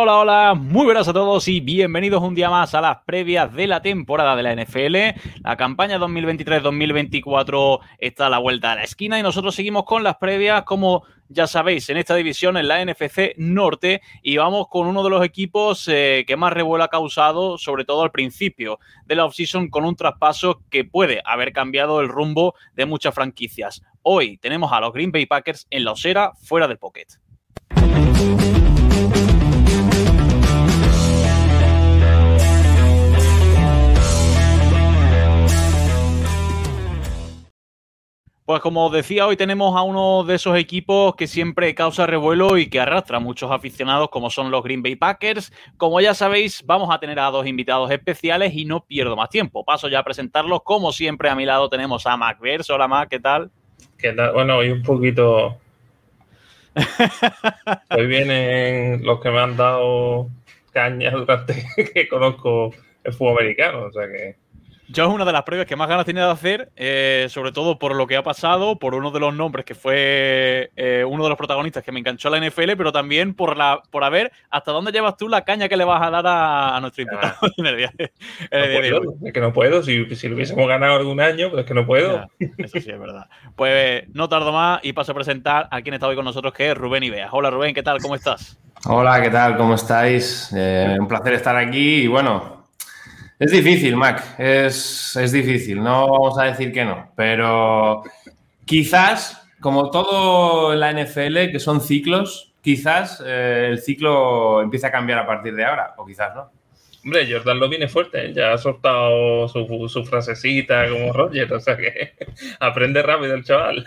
Hola, hola, muy buenas a todos y bienvenidos un día más a las previas de la temporada de la NFL. La campaña 2023-2024 está a la vuelta de la esquina y nosotros seguimos con las previas, como ya sabéis, en esta división, en la NFC Norte, y vamos con uno de los equipos eh, que más revuelo ha causado, sobre todo al principio de la offseason, con un traspaso que puede haber cambiado el rumbo de muchas franquicias. Hoy tenemos a los Green Bay Packers en la osera, fuera del pocket. Pues como os decía, hoy tenemos a uno de esos equipos que siempre causa revuelo y que arrastra a muchos aficionados, como son los Green Bay Packers. Como ya sabéis, vamos a tener a dos invitados especiales y no pierdo más tiempo. Paso ya a presentarlos. Como siempre, a mi lado tenemos a Mac Vers. Hola, Mac, ¿qué tal? ¿Qué tal? Bueno, hoy un poquito. hoy vienen los que me han dado caña durante que conozco el fútbol americano, o sea que yo es una de las previas que más ganas tenía de hacer, eh, sobre todo por lo que ha pasado, por uno de los nombres que fue eh, uno de los protagonistas que me enganchó a la NFL, pero también por la por a ver hasta dónde llevas tú la caña que le vas a dar a, nuestro invitado en el día, Es que no puedo, si, lo hubiésemos ganado algún año, pero es que no puedo. eso sí es verdad. Pues no tardo más y paso a presentar a quien está hoy con nosotros, que es Rubén Ibeas. Hola Rubén, ¿qué tal? ¿Cómo estás? Hola, ¿qué tal? ¿Cómo estáis? Eh, un placer estar aquí y bueno, es difícil, Mac, es, difícil, no vamos a decir que no, pero quizás, como todo la NFL, que son ciclos, quizás eh, el ciclo empiece a cambiar a partir de ahora, o quizás no. Hombre, Jordan lo viene fuerte, ¿eh? ya ha soltado su, su frasecita como Roger, o sea que aprende rápido el chaval.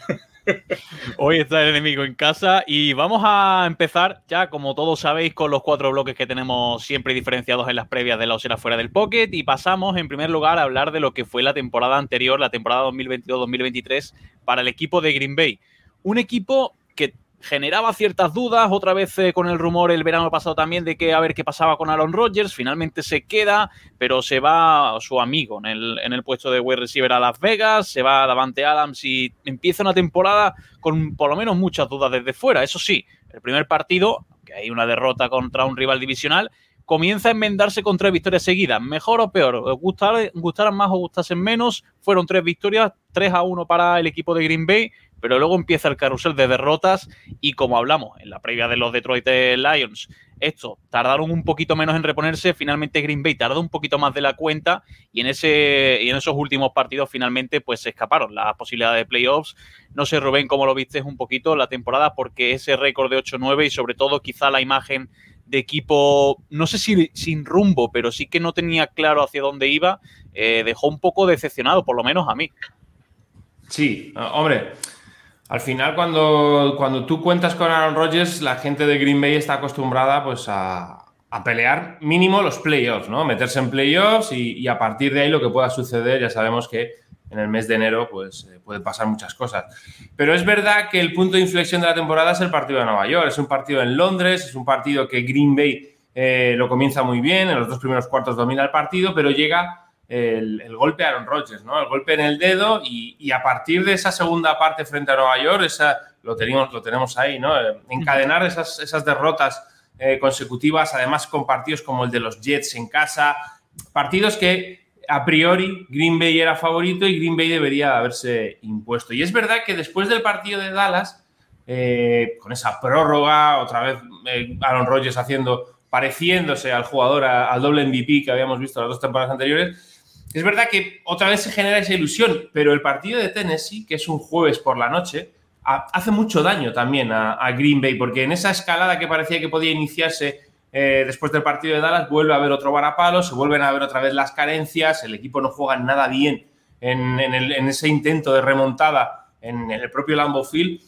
Hoy está el enemigo en casa y vamos a empezar ya, como todos sabéis, con los cuatro bloques que tenemos siempre diferenciados en las previas de la osera fuera del pocket y pasamos en primer lugar a hablar de lo que fue la temporada anterior, la temporada 2022-2023 para el equipo de Green Bay. Un equipo generaba ciertas dudas, otra vez eh, con el rumor el verano pasado también de que a ver qué pasaba con Aaron Rodgers, finalmente se queda, pero se va su amigo en el, en el puesto de wide receiver a Las Vegas, se va Davante Adams y empieza una temporada con por lo menos muchas dudas desde fuera. Eso sí, el primer partido, que hay una derrota contra un rival divisional, comienza a enmendarse con tres victorias seguidas. Mejor o peor, gustaran más o gustasen menos, fueron tres victorias, 3 a 1 para el equipo de Green Bay, pero luego empieza el carrusel de derrotas y como hablamos en la previa de los Detroit Lions, esto tardaron un poquito menos en reponerse, finalmente Green Bay tardó un poquito más de la cuenta y en ese y en esos últimos partidos finalmente pues se escaparon las posibilidades de playoffs. No sé Rubén cómo lo viste un poquito la temporada porque ese récord de 8-9 y sobre todo quizá la imagen de equipo, no sé si sin rumbo, pero sí que no tenía claro hacia dónde iba, eh, dejó un poco decepcionado, por lo menos a mí. Sí, hombre, al final, cuando, cuando tú cuentas con Aaron Rodgers, la gente de Green Bay está acostumbrada pues, a, pelear mínimo los playoffs, ¿no? Meterse en playoffs y, a partir de ahí lo que pueda suceder, ya sabemos que en el mes de enero pues, eh, puede pasar muchas cosas. Pero es verdad que el punto de inflexión de la temporada es el partido de Nueva York. Es un partido en Londres, es un partido que Green Bay eh, lo comienza muy bien, en los dos primeros cuartos domina el partido, pero llega el, golpe a Aaron Rodgers, ¿no? El golpe en el dedo y, a partir de esa segunda parte frente a Nueva York, esa, lo, tenemos, lo tenemos ahí, ¿no? Encadenar esas, esas derrotas eh, consecutivas, además con partidos como el de los Jets en casa, partidos que a priori Green Bay era favorito y Green Bay debería haberse impuesto. Y es verdad que después del partido de Dallas, eh, con esa prórroga, otra vez eh, Aaron Rodgers haciendo, pareciéndose al jugador, al doble MVP que habíamos visto las dos temporadas anteriores, es verdad que otra vez se genera esa ilusión, pero el partido de Tennessee, que es un jueves por la noche, hace mucho daño también a, Green Bay, porque en esa escalada que parecía que podía iniciarse eh, después del partido de Dallas, vuelve a haber otro varapalo, se vuelven a ver otra vez las carencias, el equipo no juega nada bien en, en ese intento de remontada en, el propio Lambeau Field.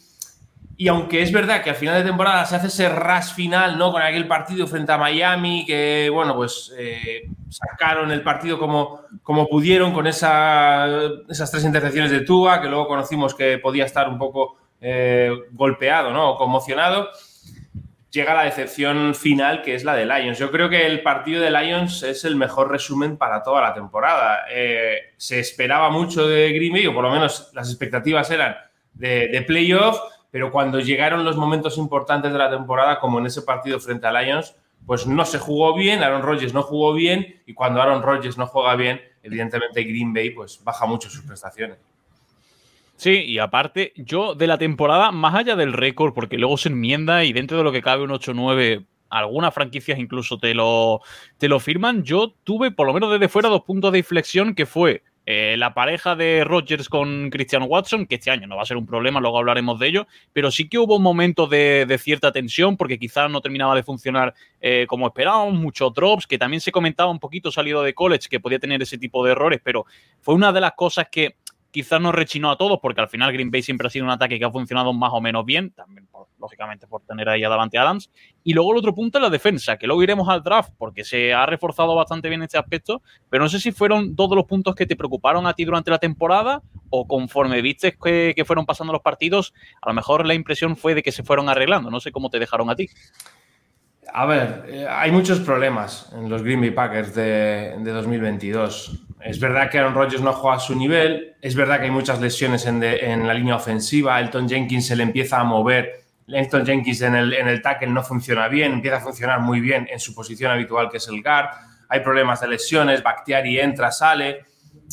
Y aunque es verdad que al final de temporada se hace ese rush final, ¿no? Con aquel partido frente a Miami, que, bueno, pues eh, sacaron el partido como, como pudieron con esa, esas tres intercepciones de Tua, que luego conocimos que podía estar un poco eh, golpeado, ¿no? O conmocionado. Llega la decepción final, que es la de Lions. Yo creo que el partido de Lions es el mejor resumen para toda la temporada. Eh, se esperaba mucho de Green Bay, o por lo menos las expectativas eran de, de playoff pero cuando llegaron los momentos importantes de la temporada, como en ese partido frente a Lions, pues no se jugó bien, Aaron Rodgers no jugó bien y cuando Aaron Rodgers no juega bien, evidentemente Green Bay pues baja mucho sus prestaciones. Sí, y aparte, yo de la temporada, más allá del récord, porque luego se enmienda y dentro de lo que cabe un 8-9, algunas franquicias incluso te lo, te lo firman, yo tuve por lo menos desde fuera dos puntos de inflexión que fue eh, la pareja de Rodgers con Christian Watson, que este año no va a ser un problema, luego hablaremos de ello, pero sí que hubo un momento de, cierta tensión porque quizás no terminaba de funcionar eh, como esperábamos, muchos drops, que también se comentaba un poquito salido de college que podía tener ese tipo de errores, pero fue una de las cosas que quizás no rechinó a todos, porque al final Green Bay siempre ha sido un ataque que ha funcionado más o menos bien, también lógicamente por tener ahí a Adams. Y luego el otro punto es la defensa, que luego iremos al draft, porque se ha reforzado bastante bien este aspecto, pero no sé si fueron todos los puntos que te preocuparon a ti durante la temporada o conforme viste que, que fueron pasando los partidos, a lo mejor la impresión fue de que se fueron arreglando, no sé cómo te dejaron a ti. A ver, eh, hay muchos problemas en los Green Bay Packers de, 2022. Es verdad que Aaron Rodgers no juega a su nivel, es verdad que hay muchas lesiones en, la línea ofensiva, Elton Jenkins se le empieza a mover, Elton Jenkins en el, en el tackle no funciona bien, empieza a funcionar muy bien en su posición habitual que es el guard, hay problemas de lesiones, Bakhtiari entra, sale.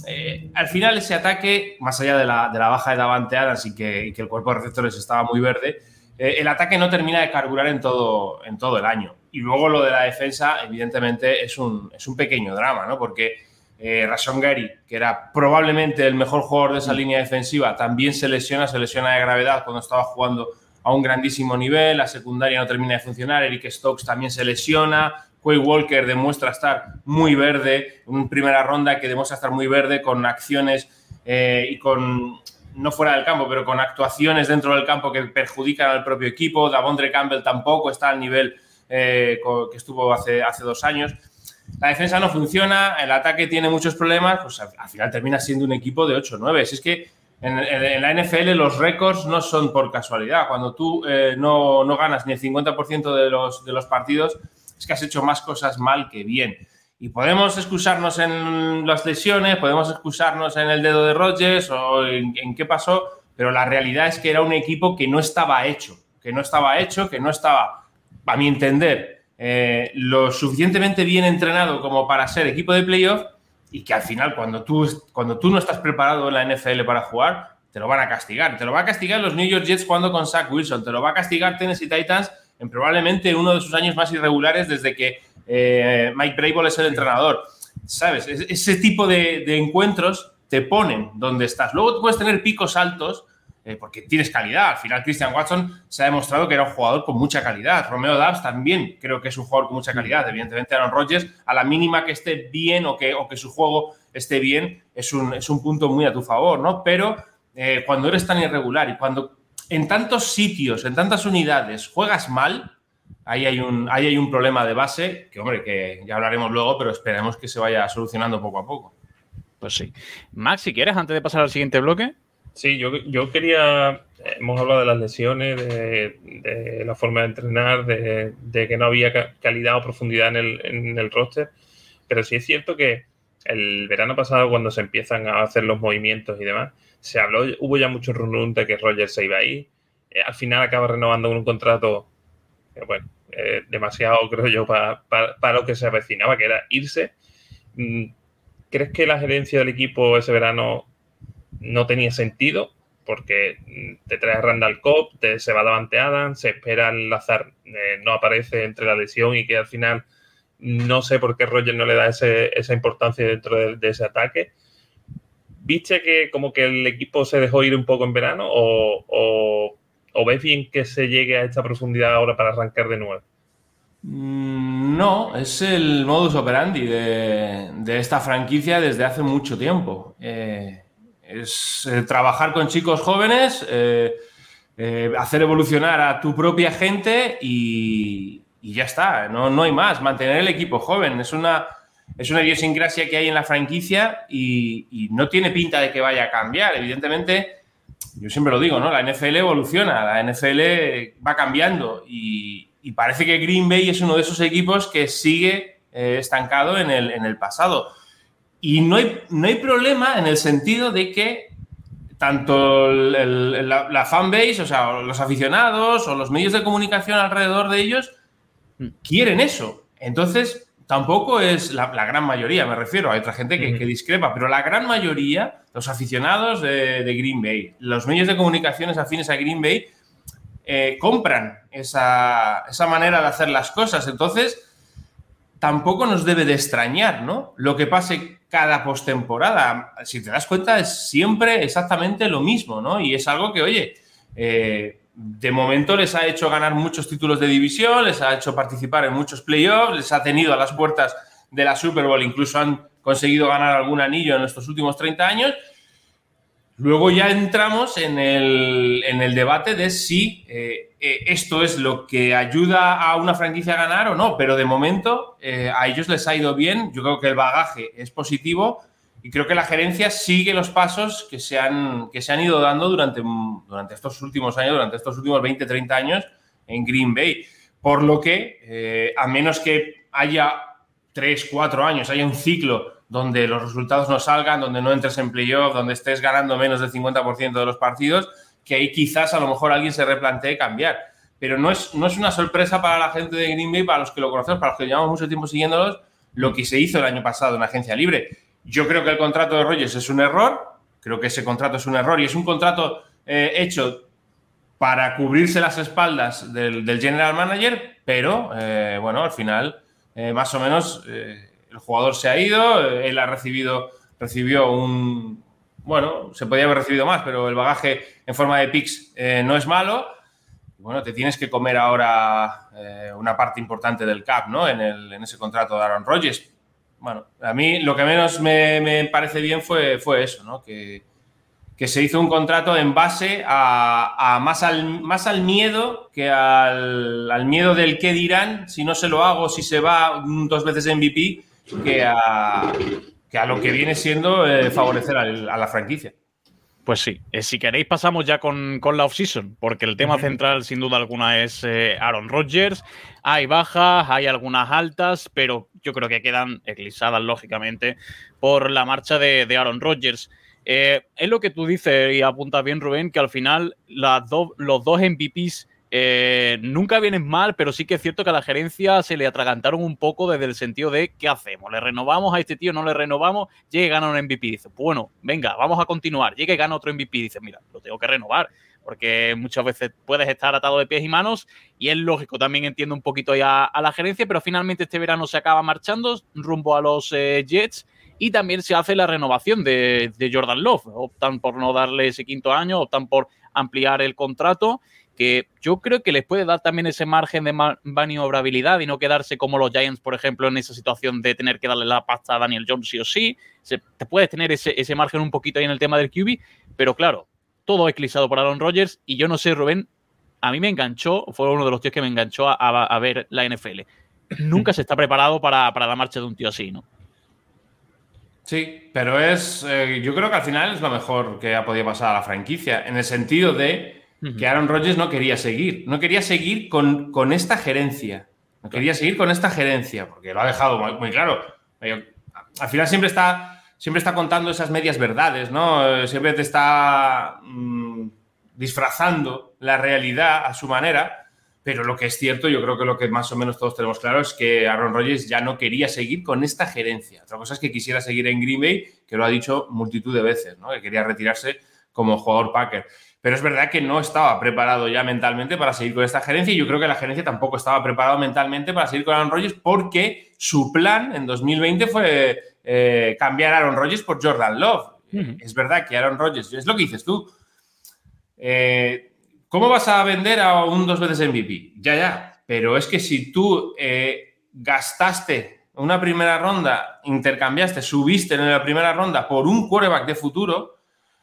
Eh, al final ese ataque, más allá de la, baja de Davante Adams y que, y que el cuerpo de receptores estaba muy verde, eh, el ataque no termina de carburar en todo, en todo el año. Y luego lo de la defensa, evidentemente, es un, es un pequeño drama, ¿no? Porque eh, Rashon Gary, que era probablemente el mejor jugador de esa línea defensiva, también se lesiona, se lesiona de gravedad cuando estaba jugando a un grandísimo nivel, la secundaria no termina de funcionar, Eric Stokes también se lesiona, Quay Walker demuestra estar muy verde, en primera ronda que demuestra estar muy verde con acciones eh, y con no fuera del campo, pero con actuaciones dentro del campo que perjudican al propio equipo. Davondre Campbell tampoco está al nivel eh, que estuvo hace, hace dos años. La defensa no funciona, el ataque tiene muchos problemas, pues al, final termina siendo un equipo de 8-9. Es que en, la NFL los récords no son por casualidad. Cuando tú eh, no, no, ganas ni el 50% de los, de los partidos, es que has hecho más cosas mal que bien. Y podemos excusarnos en las lesiones, podemos excusarnos en el dedo de Rodgers o en, qué pasó, pero la realidad es que era un equipo que no estaba hecho, que no estaba hecho, que no estaba, a mi entender, eh, lo suficientemente bien entrenado como para ser equipo de playoff y que al final cuando tú, cuando tú no estás preparado en la NFL para jugar, te lo van a castigar. Te lo va a castigar los New York Jets jugando con Zach Wilson, te lo va a castigar Tennessee Titans en probablemente uno de sus años más irregulares desde que eh, Mike Brable es el entrenador. ¿Sabes? Ese tipo de, encuentros te ponen donde estás. Luego puedes tener picos altos eh, porque tienes calidad. Al final, Christian Watson se ha demostrado que era un jugador con mucha calidad. Romeo Dabbs también creo que es un jugador con mucha calidad. Evidentemente, Aaron Rodgers, a la mínima que esté bien o que, su juego esté bien, es un, es un punto muy a tu favor, ¿no? Pero eh, cuando eres tan irregular y cuando en tantos sitios, en tantas unidades, juegas mal, ahí hay un, ahí hay un problema de base que, hombre, que ya hablaremos luego, pero esperemos que se vaya solucionando poco a poco. Pues sí. Max, si quieres, antes de pasar al siguiente bloque. Sí, yo, yo quería, hemos hablado de las lesiones, de, la forma de entrenar, de, que no había calidad o profundidad en el, en el roster, pero sí es cierto que el verano pasado, cuando se empiezan a hacer los movimientos y demás, se habló, hubo ya mucho run de que Rogers se iba a ir. Eh, al final acaba renovando un contrato, eh, bueno, eh, demasiado, creo yo, para, lo que se avecinaba, que era irse. Mm, ¿Crees que la gerencia del equipo ese verano no tenía sentido? Porque mm, te trae Randall Cobb, te, se va Davante Adams, se espera el azar, no aparece entre la lesión y que al final no sé por qué Roger no le da esa importancia dentro de ese ataque. ¿Viste que como que el equipo se dejó ir un poco en verano o, ves bien que se llegue a esta profundidad ahora para arrancar de nuevo? Mm, no, es el modus operandi de, esta franquicia desde hace mucho tiempo. Eh, es eh, trabajar con chicos jóvenes, eh, hacer evolucionar a tu propia gente y, ya está, no, no hay más, mantener el equipo joven. Es una, es una idiosincrasia que hay en la franquicia y, no tiene pinta de que vaya a cambiar. Evidentemente, yo siempre lo digo, ¿no? La NFL evoluciona, la NFL va cambiando y, parece que Green Bay es uno de esos equipos que sigue eh, estancado en el, pasado. Y no hay, no hay problema en el sentido de que tanto la, la fanbase, o sea, los aficionados o los medios de comunicación alrededor de ellos, mm. quieren eso Entonces, tampoco es la, gran mayoría, me refiero, hay otra gente que, discrepa, pero la gran mayoría, los aficionados de, Green Bay, los medios de comunicaciones afines a Green Bay, eh, compran esa, esa manera de hacer las cosas. Entonces, tampoco nos debe de extrañar, ¿no? Lo que pase cada postemporada. Si te das cuenta, es siempre exactamente lo mismo, ¿no? Y es algo que, oye, eh, de momento les ha hecho ganar muchos títulos de división, les ha hecho participar en muchos playoffs, les ha tenido a las puertas de la Super Bowl, incluso han conseguido ganar algún anillo en estos últimos 30 años Luego ya entramos en el, debate de si eh, eh, esto es lo que ayuda a una franquicia a ganar o no, pero de momento eh, a ellos les ha ido bien, yo creo que el bagaje es positivo y creo que la gerencia sigue los pasos que se han, que se han ido dando durante, durante estos últimos años, durante estos últimos 20, 30 años en Green Bay. Por lo que, a menos que haya 3, 4 años, haya un ciclo donde los resultados no salgan, donde no entres en playoff, donde estés ganando menos del 50% de los partidos, que ahí quizás a lo mejor alguien se replantee cambiar. Pero no es, no es una sorpresa para la gente de Green Bay, para los que lo conocemos, para los que llevamos mucho tiempo siguiéndolos, lo que se hizo el año pasado en agencia libre. Yo creo que el contrato de Rogers es un error, creo que ese contrato es un error y es un contrato eh, hecho para cubrirse las espaldas del, general manager, pero eh, bueno, al final, eh, más o menos el jugador se ha ido, él ha recibido, recibió un, bueno, se podía haber recibido más, pero el bagaje en forma de picks eh, no es malo. Bueno, te tienes que comer ahora eh, una parte importante del cap, ¿no? En, ese contrato de Aaron Rodgers. Bueno, a mí lo que menos me, parece bien fue, fue eso, ¿no? Que, que se hizo un contrato en base a, más, al, más al miedo que al, al, miedo del qué dirán si no se lo hago, si se va dos veces MVP, que a, que a lo que viene siendo eh, favorecer a, la franquicia. Pues sí, eh, si queréis pasamos ya con, la off-season, porque el tema central sin duda alguna es eh, Aaron Rodgers. Hay bajas, hay algunas altas, pero yo creo que quedan eclipsadas lógicamente por la marcha de, Aaron Rodgers. es lo que tú dices y apuntas bien Rubén, que al final las los dos MVPs eh, nunca vienen mal, pero sí que es cierto que a la gerencia se le atragantaron un poco desde el sentido de ¿qué hacemos? ¿Le renovamos a este tío? ¿No le renovamos? Llega y gana un MVP. Dice, bueno, venga, vamos a continuar. Llega y gana otro MVP. Dice, mira, lo tengo que renovar. Porque muchas veces puedes estar atado de pies y manos y es lógico, también entiendo un poquito ya a la gerencia, pero finalmente este verano se acaba marchando rumbo a los eh, Jets y también se hace la renovación de, de Jordan Love. Optan por no darle ese quinto año, optan por ampliar el contrato que yo creo que les puede dar también ese margen de maniobrabilidad y no quedarse como los Giants, por ejemplo, en esa situación de tener que darle la pasta a Daniel Jones sí o sí. te puedes tener ese, margen un poquito ahí en el tema del QB, pero claro, todo eclipsado por Aaron Rodgers y yo no sé, Rubén, a mí me enganchó, fue uno de los tíos que me enganchó a, ver la NFL. Nunca se está preparado para, la marcha de un tío así, ¿no? Sí, pero es, eh, yo creo que al final es lo mejor que ha podido pasar a la franquicia, en el sentido de que Aaron Rodgers no quería seguir. No quería seguir con, con esta gerencia. No quería seguir con esta gerencia, porque lo ha dejado muy, claro. Al final siempre está, siempre está contando esas medias verdades, ¿no? Siempre te está mm, disfrazando la realidad a su manera. Pero lo que es cierto, yo creo que lo que más o menos todos tenemos claro es que Aaron Rodgers ya no quería seguir con esta gerencia. Otra cosa es que quisiera seguir en Green Bay, que lo ha dicho multitud de veces, ¿no? Que quería retirarse como jugador Packer. Pero es verdad que no estaba preparado ya mentalmente para seguir con esta gerencia y yo creo que la gerencia tampoco estaba preparado mentalmente para seguir con Aaron Rodgers porque su plan en 2020 fue eh, cambiar a Aaron Rodgers por Jordan Love. Es verdad que Aaron Rodgers, es lo que dices tú. Eh, ¿Cómo vas a vender a un dos veces MVP? Ya, ya. Pero es que si tú eh, gastaste una primera ronda, intercambiaste, subiste en la primera ronda por un quarterback de futuro,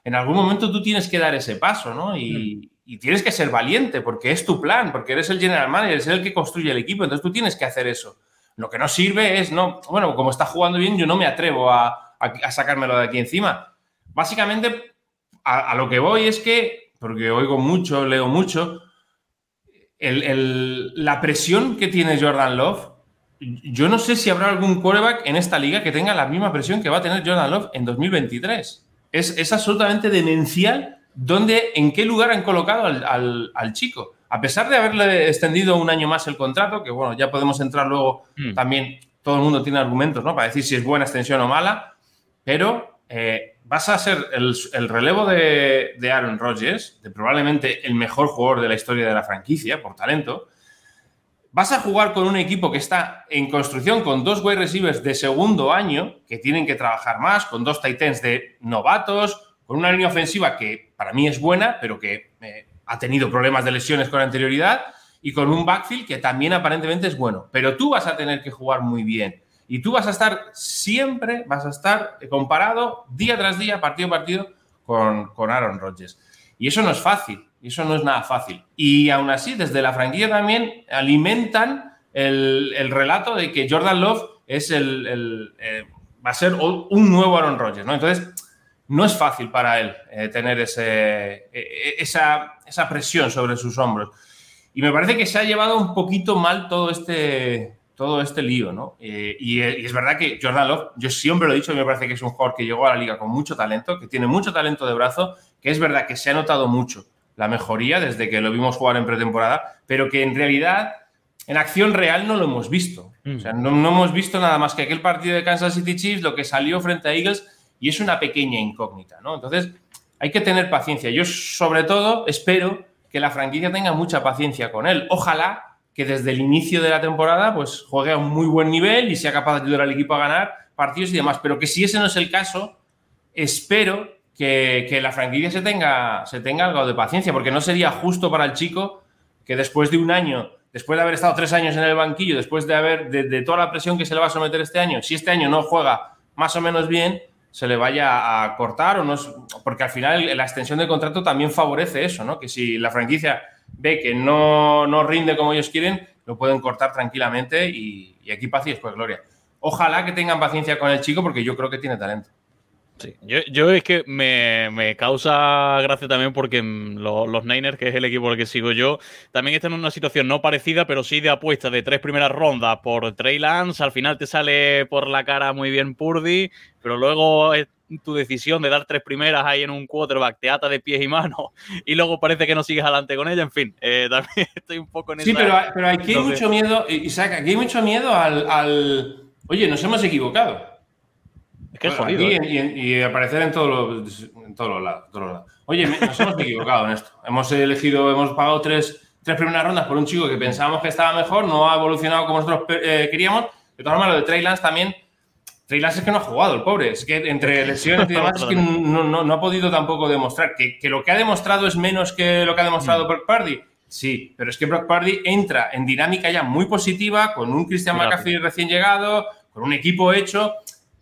en algún momento tú tienes que dar ese paso, ¿no? Hmm. Y, tienes que ser valiente porque es tu plan, porque eres el general manager, eres el que construye el equipo, entonces tú tienes que hacer eso. Lo que no sirve es, no, bueno, como está jugando bien, yo no me atrevo a, sacármelo de aquí encima. Básicamente, a, lo que voy es que, porque oigo mucho, leo mucho, la presión que tiene Jordan Love, yo no sé si habrá algún quarterback en esta liga que tenga la misma presión que va a tener Jordan Love en 2023 es, absolutamente demencial dónde, en qué lugar han colocado al, chico. a pesar de haberle extendido un año más el contrato, que bueno, ya podemos entrar luego Mm. también, todo el mundo tiene argumentos, ¿no? Para decir si es buena extensión o mala, pero eh, vas a ser el, el relevo de, de Aaron Rodgers, de probablemente el mejor jugador de la historia de la franquicia, por talento. Vas a jugar con un equipo que está en construcción con dos wide receivers de segundo año, que tienen que trabajar más, con dos titans de novatos, con una línea ofensiva que para mí es buena, pero que eh, ha tenido problemas de lesiones con anterioridad, y con un backfield que también aparentemente es bueno. Pero tú vas a tener que jugar muy bien. Y tú vas a estar siempre, vas a estar comparado día tras día, partido a partido, con, con Aaron Rodgers. Y eso no es fácil, y eso no es nada fácil. Y aún así, desde la franquicia también alimentan el, el relato de que Jordan Love es el, el eh, va a ser un nuevo Aaron Rodgers, ¿no? Entonces, no es fácil para él eh, tener ese, eh, esa, esa presión sobre sus hombros. Y me parece que se ha llevado un poquito mal todo este, todo este lío, ¿no? Eh, y, y, es verdad que Jordan Love, yo siempre lo he dicho, me parece que es un jugador que llegó a la liga con mucho talento, que tiene mucho talento de brazo, que es verdad que se ha notado mucho la mejoría desde que lo vimos jugar en pretemporada, pero que en realidad en acción real no lo hemos visto. Mm. O sea, no, no, hemos visto nada más que aquel partido de Kansas City Chiefs, lo que salió frente a Eagles, y es una pequeña incógnita, ¿no? Entonces, hay que tener paciencia. Yo, sobre todo, espero que la franquicia tenga mucha paciencia con él. Ojalá que desde el inicio de la temporada pues juegue a un muy buen nivel y sea capaz de ayudar al equipo a ganar partidos y demás. Pero que si ese no es el caso, espero que, la franquicia se tenga, se tenga algo de paciencia, porque no sería justo para el chico que después de un año, después de haber estado tres años en el banquillo, después de haber de, de toda la presión que se le va a someter este año, si este año no juega más o menos bien, se le vaya a cortar o no es, porque al final la extensión del contrato también favorece eso, ¿no? Que si la franquicia ve que no, no rinde como ellos quieren, lo pueden cortar tranquilamente y, y aquí paz y después gloria. Ojalá que tengan paciencia con el chico porque yo creo que tiene talento. Sí, yo, yo es que me, me, causa gracia también porque lo, los Niners, que es el equipo al que sigo yo, también están en una situación no parecida, pero sí de apuesta de tres primeras rondas por Trey Lance. Al final te sale por la cara muy bien Purdy, pero luego tu decisión de dar tres primeras ahí en un quarterback te ata de pies y manos y luego parece que no sigues adelante con ella. En fin, eh, también estoy un poco en Sí, pero, pero aquí hay mucho miedo, Isaac, aquí hay mucho miedo al, al... Oye, nos hemos equivocado. Es que es jodido. Aquí, ¿eh? y, y, aparecer en todos los, en todos los lados. Todos los lados. Oye, nos hemos equivocado en esto. Hemos elegido, hemos pagado tres, tres primeras rondas por un chico que pensábamos que estaba mejor, no ha evolucionado como nosotros eh, queríamos. De todas maneras, lo de Trey Lance también. Trey Lance es que no ha jugado, el pobre. Es que entre lesiones y demás, es que no, no, no, ha podido tampoco demostrar. Que, que, lo que ha demostrado es menos que lo que ha demostrado mm. Brock Purdy. Sí, pero es que Brock Purdy entra en dinámica ya muy positiva, con un Christian. McCaffrey recién llegado, con un equipo hecho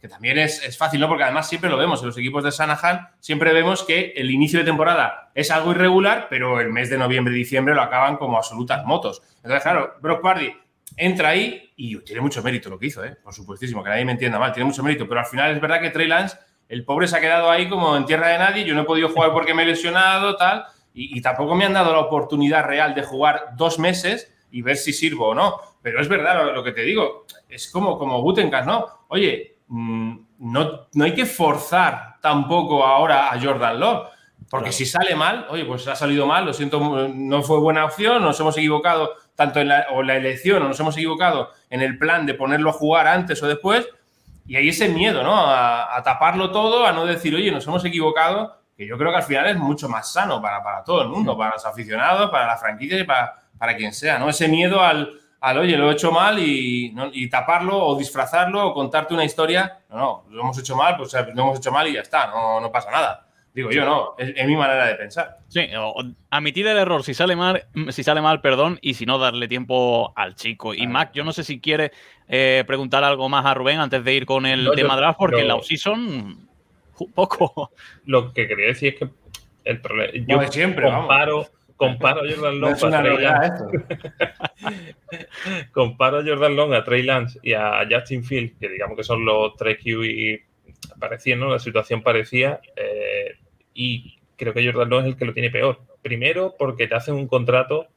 que también es, es, fácil, ¿no? Porque además siempre lo vemos en los equipos de Shanahan, siempre vemos que el inicio de temporada es algo irregular, pero el mes de noviembre y diciembre lo acaban como absolutas motos. Entonces, claro, Brock Party entra ahí y tiene mucho mérito lo que hizo, ¿eh? Por supuestísimo, que nadie me entienda mal, tiene mucho mérito, pero al final es verdad que Trey Lance, el pobre se ha quedado ahí como en tierra de nadie, yo no he podido jugar porque me he lesionado, tal, y, tampoco me han dado la oportunidad real de jugar dos meses y ver si sirvo o no. Pero es verdad lo, que te digo, es como, como ¿no? Oye, no, no, hay que forzar tampoco ahora a Jordan Love. Porque claro. si sale mal, oye, pues ha salido mal, lo siento, no fue buena opción, nos hemos equivocado tanto en la, o la elección o nos hemos equivocado en el plan de ponerlo a jugar antes o después. Y hay ese miedo, ¿no? A, a taparlo todo, a no decir, oye, nos hemos equivocado, que yo creo que al final es mucho más sano para, para todo el mundo, para los aficionados, para la franquicia y para, para quien sea, ¿no? Ese miedo al, al, oye, lo he hecho mal y, ¿no? y, taparlo o disfrazarlo o contarte una historia. No, no, lo hemos hecho mal, pues lo hemos hecho mal y ya está, no, no pasa nada. Digo yo, no, es, es, mi manera de pensar. Sí, admitir el error si sale mal, si sale mal, perdón, y si no, darle tiempo al chico. Y Mac, yo no sé si quiere eh, preguntar algo más a Rubén antes de ir con el no, tema yo, draft, porque en la offseason, poco. Lo que quería decir es que el problema. Yo no, siempre, comparo. Vamos comparo a Jordan Long no a Trey Lance. comparo a Jordan Long a Trey Lance y a Justin Field, que digamos que son los tres QB parecían, ¿no? La situación parecía. Eh, y creo que Jordan Long es el que lo tiene peor. Primero, porque te hacen un contrato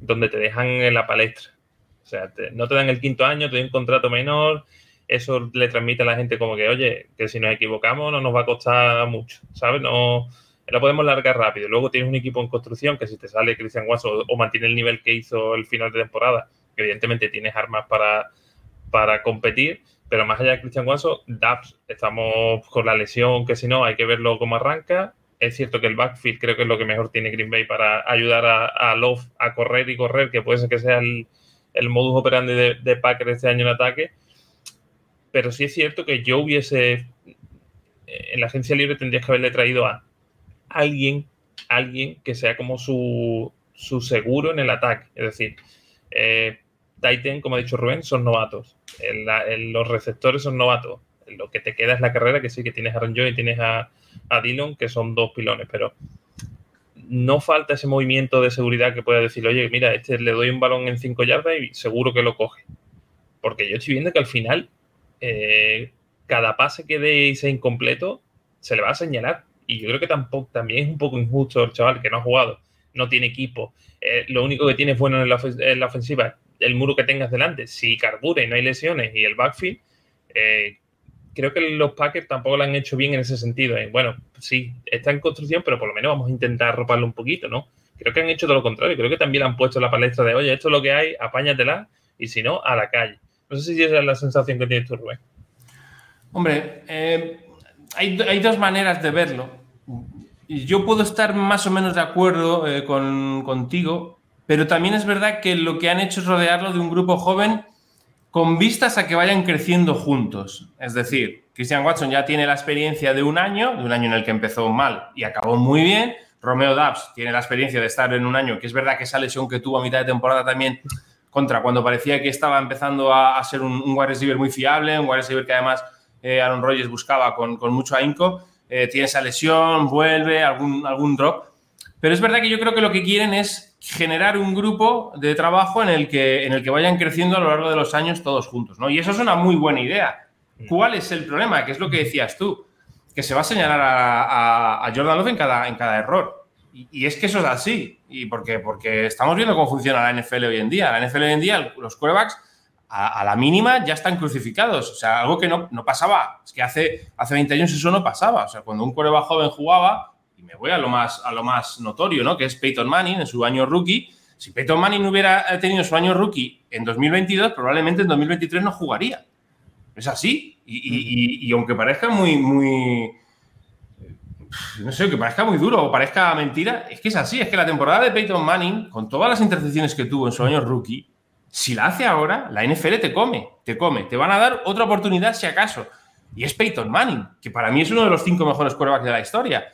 donde te dejan en la palestra. O sea, te, no te dan el quinto año, te dan un contrato menor. Eso le transmite a la gente como que, oye, que si nos equivocamos no nos va a costar mucho, ¿sabes? No, la podemos largar rápido. Luego tienes un equipo en construcción que si te sale Christian Watson o, mantiene el nivel que hizo el final de temporada, evidentemente tienes armas para, para competir, pero más allá de Christian Watson, Dubs, estamos con la lesión, que si no, hay que verlo cómo arranca. Es cierto que el backfield creo que es lo que mejor tiene Green Bay para ayudar a, Love a correr y correr, que puede ser que sea el, modus operandi de, de Packer este año en ataque. Pero sí es cierto que yo hubiese, en la agencia libre tendrías que haberle traído a alguien, alguien que sea como su, su seguro en el ataque. Es decir, eh, Titan, como ha dicho Rubén, son novatos. los receptores son novatos. Lo que te queda es la carrera, que sí que tienes a Joy y tienes a, a Dillon, que son dos pilones, pero no falta ese movimiento de seguridad que pueda decir, oye, mira, este le doy un balón en 5 yardas y seguro que lo coge. Porque yo estoy viendo que al final, eh, cada pase que dé y sea incompleto, se le va a señalar. Y yo creo que tampoco, también es un poco injusto el chaval que no ha jugado, no tiene equipo. Eh, lo único que tiene bueno en la, en la ofensiva el muro que tengas delante, si carbura y no hay lesiones y el backfield, eh, creo que los Packers tampoco lo han hecho bien en ese sentido. Eh. Bueno, sí, está en construcción, pero por lo menos vamos a intentar roparlo un poquito, ¿no? Creo que han hecho todo lo contrario. Creo que también han puesto la palestra de, oye, esto es lo que hay, apáñatela, y si no, a la calle. No sé si esa es la sensación que tienes tú, Rubén. Hombre, eh, hay, dos maneras de verlo. Yo puedo estar más o menos de acuerdo con, contigo, pero también es verdad que lo que han hecho es rodearlo de un grupo joven con vistas a que vayan creciendo juntos. Es decir, Christian Watson ya tiene la experiencia de un año, de un año en el que empezó mal y acabó muy bien. Romeo Dubs tiene la experiencia de estar en un año, que es verdad que esa lesión que tuvo a mitad de temporada también contra cuando parecía que estaba empezando a, ser un, un, muy fiable, un wide que además eh, Aaron Rodgers buscaba con, mucho ahínco. Eh, tiene esa lesión, vuelve, algún, algún drop. Pero es verdad que yo creo que lo que quieren es generar un grupo de trabajo en el, que, en el que vayan creciendo a lo largo de los años todos juntos, ¿no? Y eso es una muy buena idea. ¿Cuál es el problema? Que es lo que decías tú, que se va a señalar a, Jordan Love en cada, en cada error. Y, es que eso es así, y porque, porque estamos viendo cómo funciona la NFL hoy en día. La NFL hoy en día, los quarterbacks a, la mínima ya están crucificados. O sea, algo que no, no, pasaba. Es que hace, hace 20 años eso no pasaba. O sea, cuando un quarterback joven jugaba, y me voy a lo más, a lo más notorio, ¿no? Que es Peyton Manning en su año rookie. Si Peyton Manning hubiera tenido su año rookie en 2022, probablemente en 2023 no jugaría. Es así. Y, aunque parezca muy, muy. No sé, que parezca muy duro o parezca mentira, es que es así. Es que la temporada de Peyton Manning, con todas las intercepciones que tuvo en su año rookie, si la hace ahora, la NFL te come, te come. Te van a dar otra oportunidad si acaso. Y es Peyton Manning, que para mí es uno de los cinco mejores quarterbacks de la historia.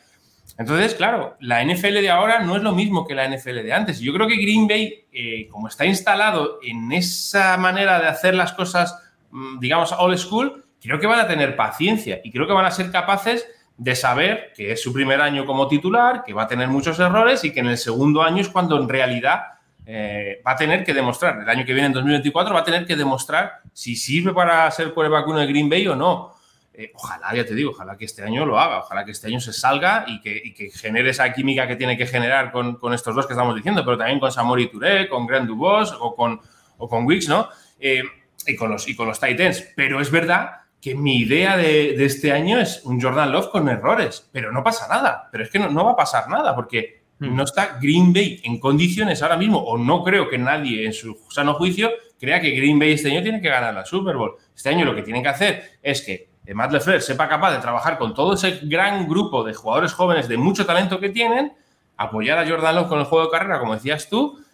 Entonces, claro, la NFL de ahora no es lo mismo que la NFL de antes. Yo creo que Green Bay, eh, como está instalado en esa manera de hacer las cosas, mm, digamos, old school, creo que van a tener paciencia y creo que van a ser capaces de saber que es su primer año como titular, que va a tener muchos errores y que en el segundo año es cuando en realidad eh, va a tener que demostrar, el año que viene, en 2024, va a tener que demostrar si sirve para ser quarterback uno de Green Bay o no. Eh, ojalá, ya te digo, ojalá que este año lo haga, ojalá que este año se salga y que, genere esa química que tiene que generar con, estos dos que estamos diciendo, pero también con Samori Touré, con Grand o con, o Wicks, ¿no? Eh, y, con los, y Titans. Pero es verdad que mi idea de, este año es un Jordan Love con errores, pero no pasa nada. Pero es que no, va a pasar nada porque. No está Green Bay en condiciones ahora mismo, o no creo que nadie en su sano juicio crea que Green Bay este año tiene que ganar la Super Bowl. Este año lo que tienen que hacer es que Matt LeFleur sepa capaz de trabajar con todo ese gran grupo de jugadores jóvenes de mucho talento que tienen, apoyar a Jordan Love con el juego de carrera, como decías tú,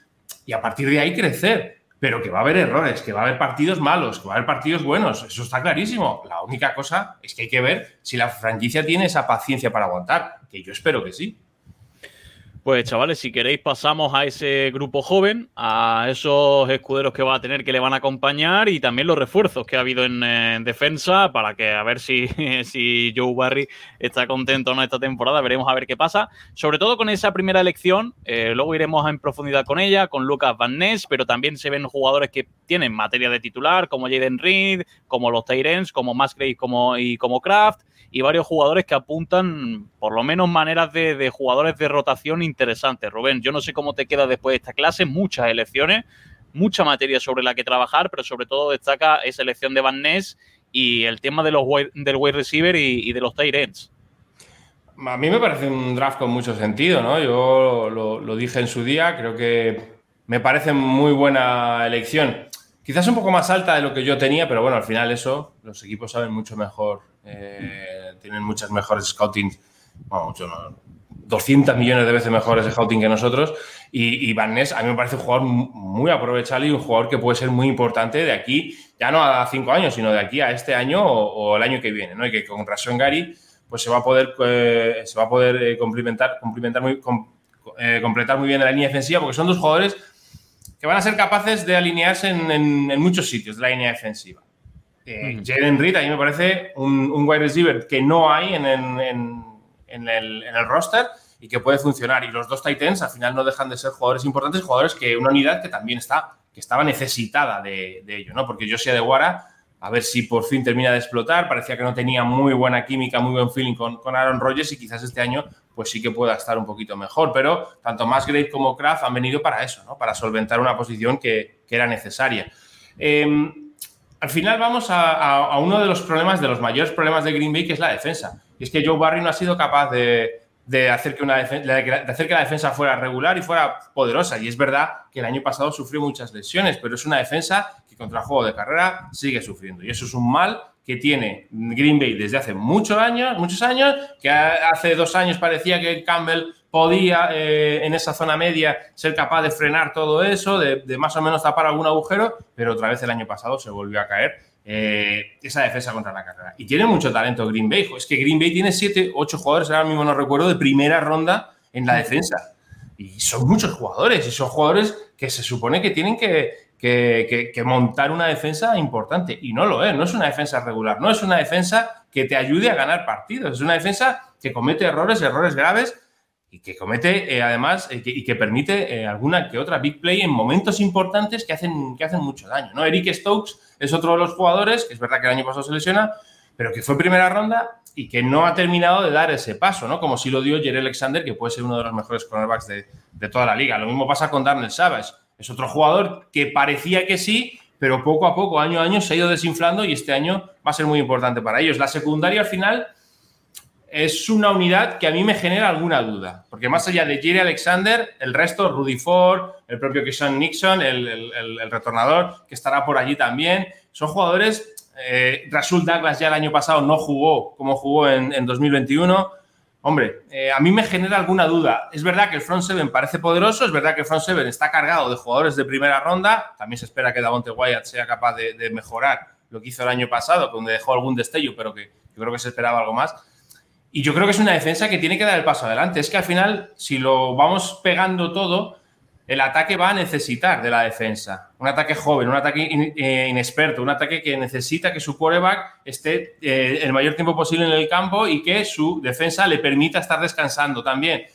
y a partir de ahí crecer. Pero que va a haber errores, que va a haber partidos malos, que va a haber partidos buenos, eso está clarísimo. La única cosa es que hay que ver si la franquicia tiene esa paciencia para aguantar, que yo espero que sí. Pues chavales, si queréis pasamos a ese grupo joven, a esos escuderos que va a tener que le van a acompañar y también los refuerzos que ha habido en, defensa para que a ver si, si, Joe Barry está contento o no esta temporada, veremos a ver qué pasa. Sobre todo con esa primera elección, eh, luego iremos en profundidad con ella, con Lucas Van Ness, pero también se ven jugadores que tienen materia de titular, como Jaden Reed, como los Tyrens, como Musgrave como, y como Kraft y varios jugadores que apuntan por lo menos maneras de, jugadores de rotación interesantes. Rubén, yo no sé cómo te queda después de esta clase, muchas elecciones, mucha materia sobre la que trabajar, pero sobre todo destaca esa elección de Van Ness y el tema de los del wide receiver y, de los tight ends. a mí me parece un draft con mucho sentido, ¿no? Yo lo, dije en su día, creo que me parece muy buena elección. Quizás un poco más alta de lo que yo tenía, pero bueno, al final eso, los equipos saben mucho mejor, eh, tienen muchas mejores scouting, bueno, mucho no, 200 millones de veces mejores de scouting que nosotros. Y, y Van Ness a mí me parece un jugador muy aprovechable y un jugador que puede ser muy importante de aquí, ya no a cinco años, sino de aquí a este año o, el año que viene, ¿no? Y que con Rason Gary pues se va a poder, eh, se va a poder eh, complementar, complementar muy, eh, completar muy bien la línea defensiva, porque son dos jugadores que van a ser capaces de alinearse en, muchos sitios de la línea defensiva. Eh, Jaden Reed a mí me parece un, un, wide receiver que no hay en, en el, roster y que puede funcionar. Y los dos Titans al final no dejan de ser jugadores importantes, jugadores que una unidad que también está, que estaba necesitada de, de ello, ¿no? Porque Josia de Guara a ver si por fin termina de explotar. Parecía que no tenía muy buena química, muy buen feeling con, con Aaron Rodgers y quizás este año pues sí que pueda estar un poquito mejor. Pero tanto Musgrave como Kraft han venido para eso, ¿no? para solventar una posición que, era necesaria. Em, al final vamos a, uno de los problemas, de los mayores problemas de Green Bay, que es la defensa. Es que Joe Barry no ha sido capaz de, hacer, que que la defensa fuera regular y fuera poderosa. Y es verdad que el año pasado sufrió muchas lesiones, pero es una defensa contra el juego de carrera sigue sufriendo. Y eso es un mal que tiene Green Bay desde hace muchos años, muchos años, que hace dos años parecía que Campbell podía eh, en esa zona media ser capaz de frenar todo eso, de, más o menos tapar algún agujero, pero otra vez el año pasado se volvió a caer eh, esa defensa contra la carrera. Y tiene mucho talento Green Bay. Es que Green Bay tiene siete, ocho jugadores, ahora mismo no recuerdo, de primera ronda en la defensa. Y son muchos jugadores, y son jugadores que se supone que tienen que, que, montar una defensa importante. Y no lo es, no es una defensa regular, no es una defensa que te ayude a ganar partidos, es una defensa que comete errores, errores graves y que comete eh, además eh, y que permite eh, alguna que otra big play en momentos importantes que hacen, que hacen mucho daño. ¿no? Eric Stokes es otro de los jugadores, que es verdad que el año pasado se lesiona, pero que fue primera ronda y que no ha terminado de dar ese paso, ¿no? Como si lo dio Jerry Alexander, que puede ser uno de los mejores cornerbacks de, de toda la liga. Lo mismo pasa con Darnell Savage. Es otro jugador que parecía que sí, pero poco a poco, año a año, se ha ido desinflando y este año va a ser muy importante para ellos. La secundaria al final es una unidad que a mí me genera alguna duda, porque más allá de Jerry Alexander, el resto, Rudy Ford, el propio Keyshawn Nixon, el, retornador, que estará por allí también, son jugadores. Eh, Rasul Douglas ya el año pasado no jugó como jugó en, en 2021. Hombre, eh, a mí me genera alguna duda. Es verdad que el front seven parece poderoso, es verdad que el front seven está cargado de jugadores de primera ronda. También se espera que Davonte Wyatt sea capaz de, mejorar lo que hizo el año pasado, donde dejó algún destello, pero que yo creo que se esperaba algo más. Y yo creo que es una defensa que tiene que dar el paso adelante. Es que al final, si lo vamos pegando todo, el ataque va a necesitar de la defensa. Un ataque joven, un ataque eh, inexperto, un ataque que necesita que su quarterback esté eh, el mayor tiempo posible en el campo y que su defensa le permita estar descansando también.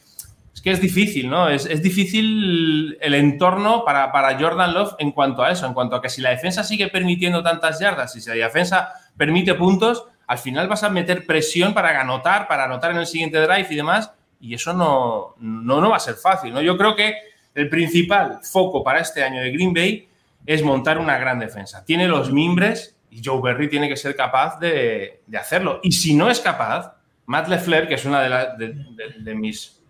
Es que es difícil, ¿no? Es, difícil el entorno para, para, Jordan Love en cuanto a eso, en cuanto a que si la defensa sigue permitiendo tantas yardas si la defensa permite puntos, al final vas a meter presión para anotar, para anotar en el siguiente drive y demás, y eso no, no, no va a ser fácil, ¿no? Yo creo que el principal foco para este año de Green Bay es montar una gran defensa. Tiene los mimbres y Joe Berry tiene que ser capaz de, hacerlo. Y si no es capaz, Matt LeFleur, que es una de, mis,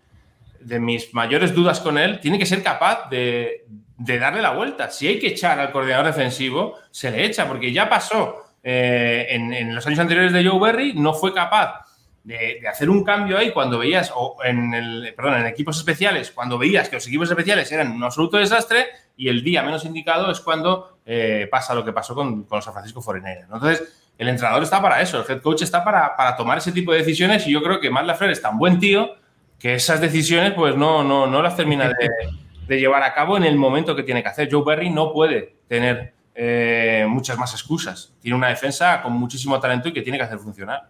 de mis mayores dudas con él, tiene que ser capaz de, darle la vuelta. Si hay que echar al coordinador defensivo, se le echa, porque ya pasó eh, en, en, los años anteriores de Joe Berry, no fue capaz de, hacer un cambio ahí cuando veías, o en el, perdón, en equipos especiales, cuando veías que los equipos especiales eran un absoluto desastre y el día menos indicado es cuando eh, pasa lo que pasó con, con San Francisco Foreigners. Entonces, el entrenador está para eso, el head coach está para, para tomar ese tipo de decisiones y yo creo que Matt LaFleur es tan buen tío que esas decisiones pues no, no, no las termina de, de, llevar a cabo en el momento que tiene que hacer. Joe Berry no puede tener eh, muchas más excusas. Tiene una defensa con muchísimo talento y que tiene que hacer funcionar.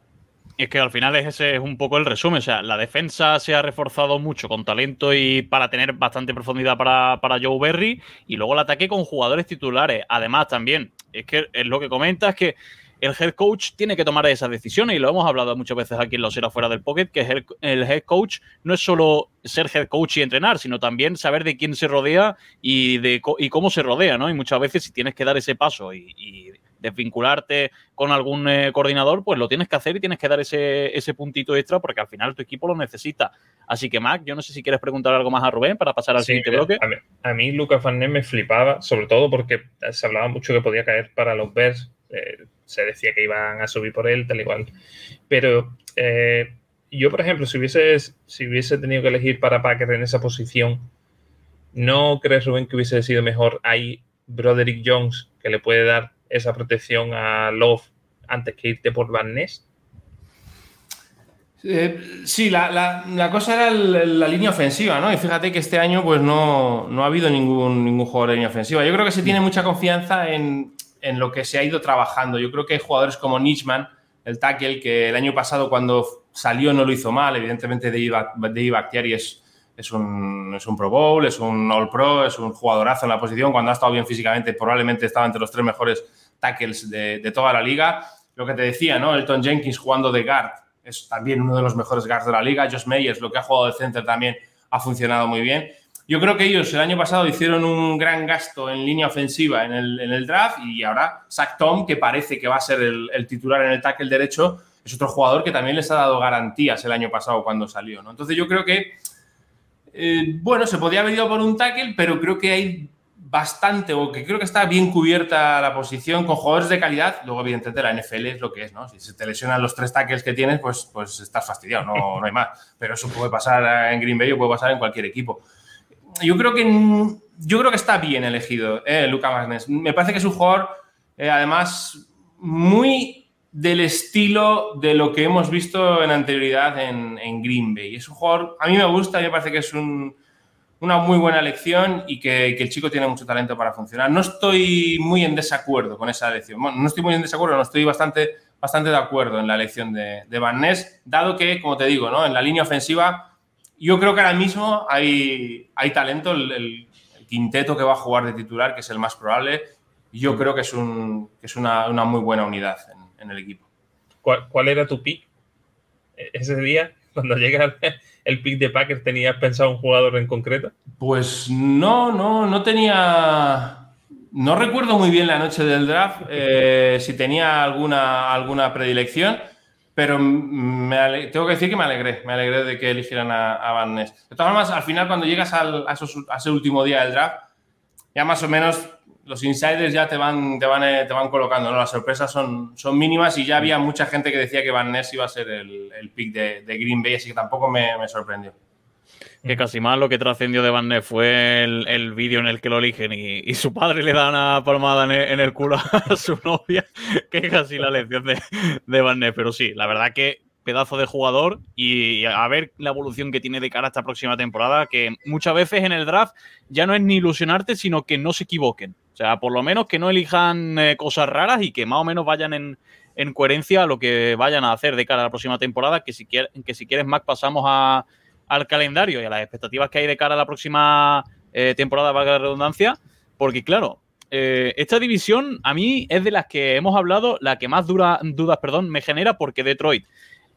Es que al final ese es un poco el resumen. O sea, la defensa se ha reforzado mucho con talento y para tener bastante profundidad para, para Joe Berry. Y luego el ataque con jugadores titulares. Además, también, es que es lo que comentas, que el head coach tiene que tomar esas decisiones y lo hemos hablado muchas veces aquí en los Era Fuera del Pocket, que el, el, head coach no es solo ser head coach y entrenar, sino también saber de quién se rodea y, de, y cómo se rodea, ¿no? Y muchas veces si tienes que dar ese paso y desvincularte con algún eh, coordinador, pues lo tienes que hacer y tienes que dar ese, ese puntito extra porque al final tu equipo lo necesita. Así que, Mac, yo no sé si quieres preguntar algo más a Rubén para pasar al siguiente bloque. A mí, Lucas Van me flipaba, sobre todo porque se hablaba mucho que podía caer para los Bears. Eh, se decía que iban a subir por él, tal igual. Pero eh, yo, por ejemplo, si hubiese, si hubiese tenido que elegir para Packer en esa posición, ¿no crees, Rubén, que hubiese sido mejor ahí Broderick Jones, que le puede dar esa protección a Love antes que irte por Van Ness? Eh, sí, la, cosa era la línea ofensiva, ¿no? Y fíjate que este año pues no, ha habido ningún, ningún jugador de línea ofensiva. Yo creo que se tiene mucha confianza en, lo que se ha ido trabajando. Yo creo que hay jugadores como Nichman, el tackle, que el año pasado cuando salió no lo hizo mal. Evidentemente, Dave Bactiari es, es, un, es un Pro Bowl, es un All Pro, es un jugadorazo en la posición. Cuando ha estado bien físicamente, probablemente estaba entre los tres mejores tackles de, de toda la liga. Lo que te decía, ¿no? Elton Jenkins jugando de guard es también uno de los mejores guards de la liga. Josh Meyers, lo que ha jugado de center también ha funcionado muy bien. Yo creo que ellos el año pasado hicieron un gran gasto en línea ofensiva en el, draft y ahora Zach Tom, que parece que va a ser el, titular en el tackle derecho, es otro jugador que también les ha dado garantías el año pasado cuando salió. ¿no? Entonces yo creo que, eh, bueno, se podía haber ido por un tackle, pero creo que hay bastante, o que creo que está bien cubierta la posición con jugadores de calidad. Luego, evidentemente, la NFL es lo que es, ¿no? Si se te lesionan los tres tackles que tienes, pues, pues estás fastidiado, no, no hay más. Pero eso puede pasar en Green Bay o puede pasar en cualquier equipo. Yo creo que, yo creo que está bien elegido, eh, Luca Magnes. Me parece que es un jugador, eh, además, muy del estilo de lo que hemos visto en anterioridad en, en Green Bay. Es un jugador, a mí me gusta, me parece que es un una muy buena elección y que, el chico tiene mucho talento para funcionar. No estoy muy en desacuerdo con esa elección. Bueno, no estoy muy en desacuerdo, no estoy bastante, bastante de acuerdo en la elección de, de Van Ness, dado que, como te digo, ¿no? en la línea ofensiva, yo creo que ahora mismo hay, hay talento. El, quinteto que va a jugar de titular, que es el más probable, yo creo que es, un, que es una, una, muy buena unidad en, el equipo. ¿Cuál, ¿Cuál, era tu pick ese día cuando llega el pick de Packers, ¿tenías pensado un jugador en concreto? Pues no, no, no tenía. No recuerdo muy bien la noche del draft eh, si tenía alguna, alguna predilección, pero me tengo que decir que me alegré, me alegré de que eligieran a, Van Ness. De todas formas, al final, cuando llegas al, a, ese último día del draft, ya más o menos los insiders ya te van, te van, eh, te van colocando, ¿no? Las sorpresas son, son mínimas y ya había mucha gente que decía que Van Ness iba a ser el, el pick de, Green Bay, así que tampoco me, sorprendió. Que casi más lo que trascendió de Van Ness fue el, vídeo en el que lo eligen y, su padre le da una palmada en el, culo a su novia, que es casi la lección de, de Van Ness. Pero sí, la verdad que pedazo de jugador y a ver la evolución que tiene de cara a esta próxima temporada, que muchas veces en el draft ya no es ni ilusionarte, sino que no se equivoquen. O sea, por lo menos que no elijan eh, cosas raras y que más o menos vayan en, coherencia a lo que vayan a hacer de cara a la próxima temporada, que si, quieres, que si quieres, Mac, pasamos al calendario y a las expectativas que hay de cara a la próxima eh, temporada, valga la redundancia, porque claro, eh, esta división a mí es de las que hemos hablado, la que más dura, dudas perdón, me genera porque Detroit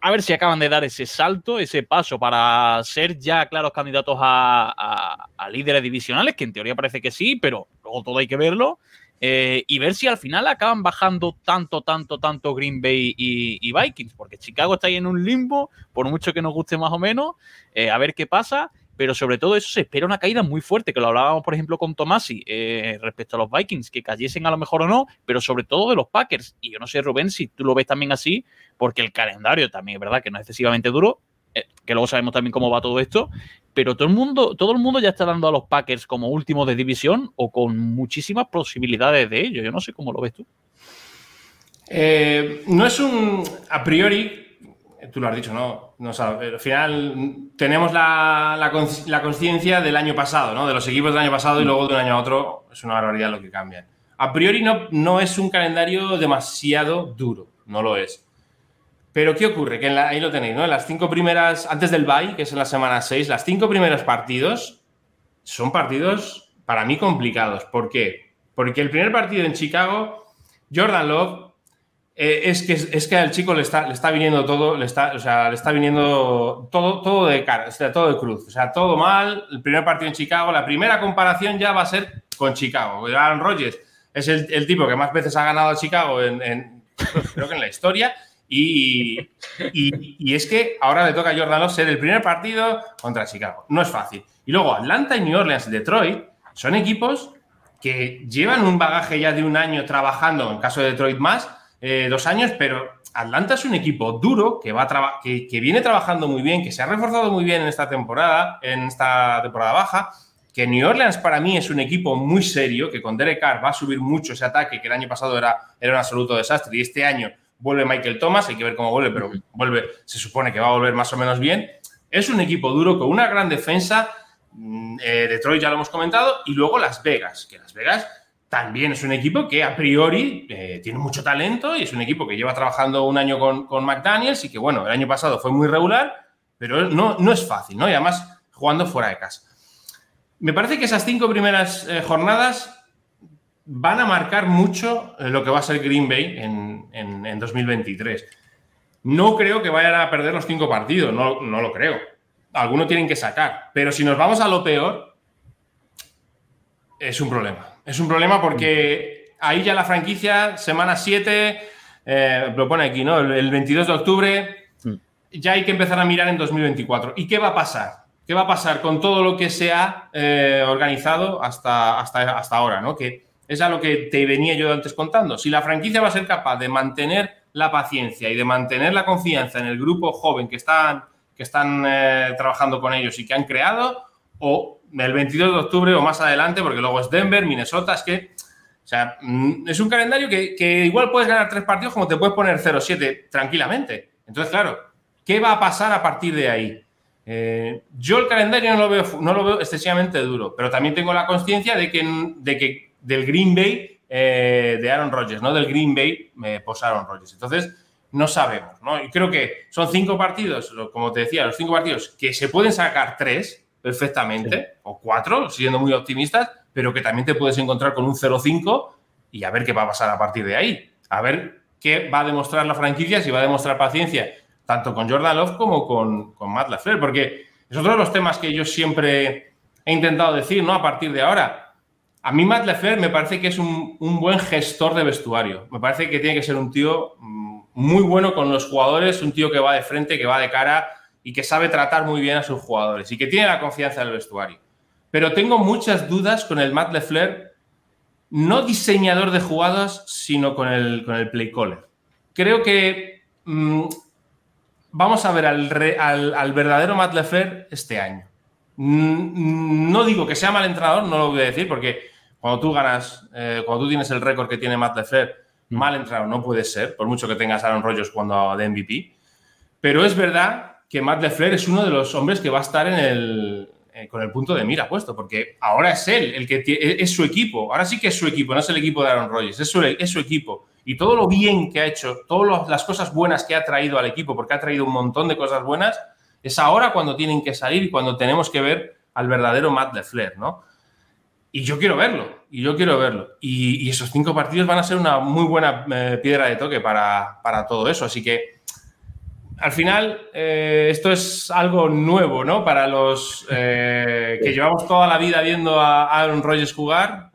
a ver si acaban de dar ese salto, ese paso para ser ya claros candidatos a, líderes divisionales, que en teoría parece que sí, pero luego todo hay que verlo. Eh, y ver si al final acaban bajando tanto, tanto, tanto Green Bay y, Vikings, porque Chicago está ahí en un limbo, por mucho que nos guste más o menos, eh, a ver qué pasa pero sobre todo eso se espera una caída muy fuerte, que lo hablábamos, por ejemplo, con Tomasi eh, respecto a los Vikings, que cayesen a lo mejor o no, pero sobre todo de los Packers. Y yo no sé, Rubén, si tú lo ves también así, porque el calendario también es verdad que no es excesivamente duro, que luego sabemos también cómo va todo esto, pero todo el mundo, todo el mundo ya está dando a los Packers como último de división o con muchísimas posibilidades de ello. Yo no sé cómo lo ves tú. Eh, no es un a priori tú lo has dicho, ¿no? no al final tenemos la, la, conciencia del año pasado, ¿no? De los equipos del año pasado y luego de un año a otro es una barbaridad lo que cambian. A priori no, no es un calendario demasiado duro, no lo es. Pero ¿qué ocurre? Que ahí lo tenéis, ¿no? En las cinco primeras, antes del bye, que es en la semana 6, las cinco primeros partidos son partidos para mí complicados. ¿Por qué? Porque el primer partido en Chicago, Jordan Love eh, es, que, es que al chico le está, le está viniendo todo, le está, o sea, le está viniendo todo, todo de cara, o sea, todo de cruz. O sea, todo mal. El primer partido en Chicago, la primera comparación ya va a ser con Chicago. Aaron Rodgers es el, tipo que más veces ha ganado a Chicago en, creo que en la historia. Y, y, es que ahora le toca a Jordan Love ser el primer partido contra Chicago. No es fácil. Y luego Atlanta y New Orleans Detroit son equipos que llevan un bagaje ya de un año trabajando, en caso de Detroit más, eh, dos años, pero Atlanta es un equipo duro que, va que, que, viene trabajando muy bien, que se ha reforzado muy bien en esta temporada, en esta temporada baja, que New Orleans para mí es un equipo muy serio, que con Derek Carr va a subir mucho ese ataque, que el año pasado era, era un absoluto desastre, y este año vuelve Michael Thomas, hay que ver cómo vuelve, pero vuelve, se supone que va a volver más o menos bien. Es un equipo duro con una gran defensa. Mm, eh, Detroit ya lo hemos comentado, y luego Las Vegas, que Las Vegas también es un equipo que a priori eh, tiene mucho talento y es un equipo que lleva trabajando un año con, con, McDaniels y que, bueno, el año pasado fue muy regular, pero no, no es fácil, ¿no? Y además jugando fuera de casa. Me parece que esas cinco primeras eh, jornadas van a marcar mucho eh, lo que va a ser Green Bay en, en, 2023. No creo que vayan a perder los cinco partidos, no, no lo creo. Algunos tienen que sacar, pero si nos vamos a lo peor, es un problema es un problema porque ahí ya la franquicia, semana 7, eh, lo pone aquí, ¿no? El, 22 de octubre, ya hay que empezar a mirar en 2024. ¿Y qué va a pasar? ¿Qué va a pasar con todo lo que se ha eh, organizado hasta, hasta, hasta ahora, ¿no? Que es a lo que te venía yo antes contando. Si la franquicia va a ser capaz de mantener la paciencia y de mantener la confianza en el grupo joven que están, que están eh, trabajando con ellos y que han creado, o el 22 de octubre o más adelante, porque luego es Denver, Minnesota, es que, o sea, mm, es un calendario que, igual puedes ganar tres partidos como te puedes poner 0-7 tranquilamente. Entonces, claro, ¿qué va a pasar a partir de ahí? Eh, yo el calendario no lo, veo, no lo veo excesivamente duro, pero también tengo la conciencia de que, de que del Green Bay eh, de Aaron Rodgers, no del Green Bay eh, post Aaron Rodgers. Entonces, no sabemos, ¿no? Y creo que son cinco partidos, como te decía, los cinco partidos que se pueden sacar tres, perfectamente, o cuatro, siendo muy optimistas, pero que también te puedes encontrar con un 0-5 y a ver qué va a pasar a partir de ahí. A ver qué va a demostrar la franquicia, si va a demostrar paciencia, tanto con Jordan Love como con, con Matt LaFleur, porque es otro de los temas que yo siempre he intentado decir, ¿no? A partir de ahora. A mí Matt LaFleur me parece que es un, buen gestor de vestuario. Me parece que tiene que ser un tío mm, muy bueno con los jugadores, un tío que va de frente, que va de cara, y que sabe tratar muy bien a sus jugadores y que tiene la confianza del vestuario. Pero tengo muchas dudas con el Matt LeFleur, no diseñador de jugadas, sino con el, con el play caller. Creo que mm, vamos a ver al, al, verdadero Matt LeFleur este año. Mm, no digo que sea mal entrenador, no lo voy a decir, porque cuando tú ganas, eh, cuando tú tienes el récord que tiene Matt LeFleur, mm. mal entrenador no puede ser, por mucho que tengas Aaron Rodgers cuando de MVP. Pero es verdad que Matt LeFleur es uno de los hombres que va a estar en el, eh, con el punto de mira puesto, porque ahora es él, el que es su equipo. Ahora sí que es su equipo, no es el equipo de Aaron Rodgers, es su, es su equipo. Y todo lo bien que ha hecho, todas las cosas buenas que ha traído al equipo, porque ha traído un montón de cosas buenas, es ahora cuando tienen que salir y cuando tenemos que ver al verdadero Matt LeFleur, ¿no? Y yo quiero verlo, y yo quiero verlo. Y, esos cinco partidos van a ser una muy buena eh, piedra de toque para, para todo eso. Así que al final, eh, esto es algo nuevo, ¿no? Para los eh, que llevamos toda la vida viendo a Aaron Rodgers jugar.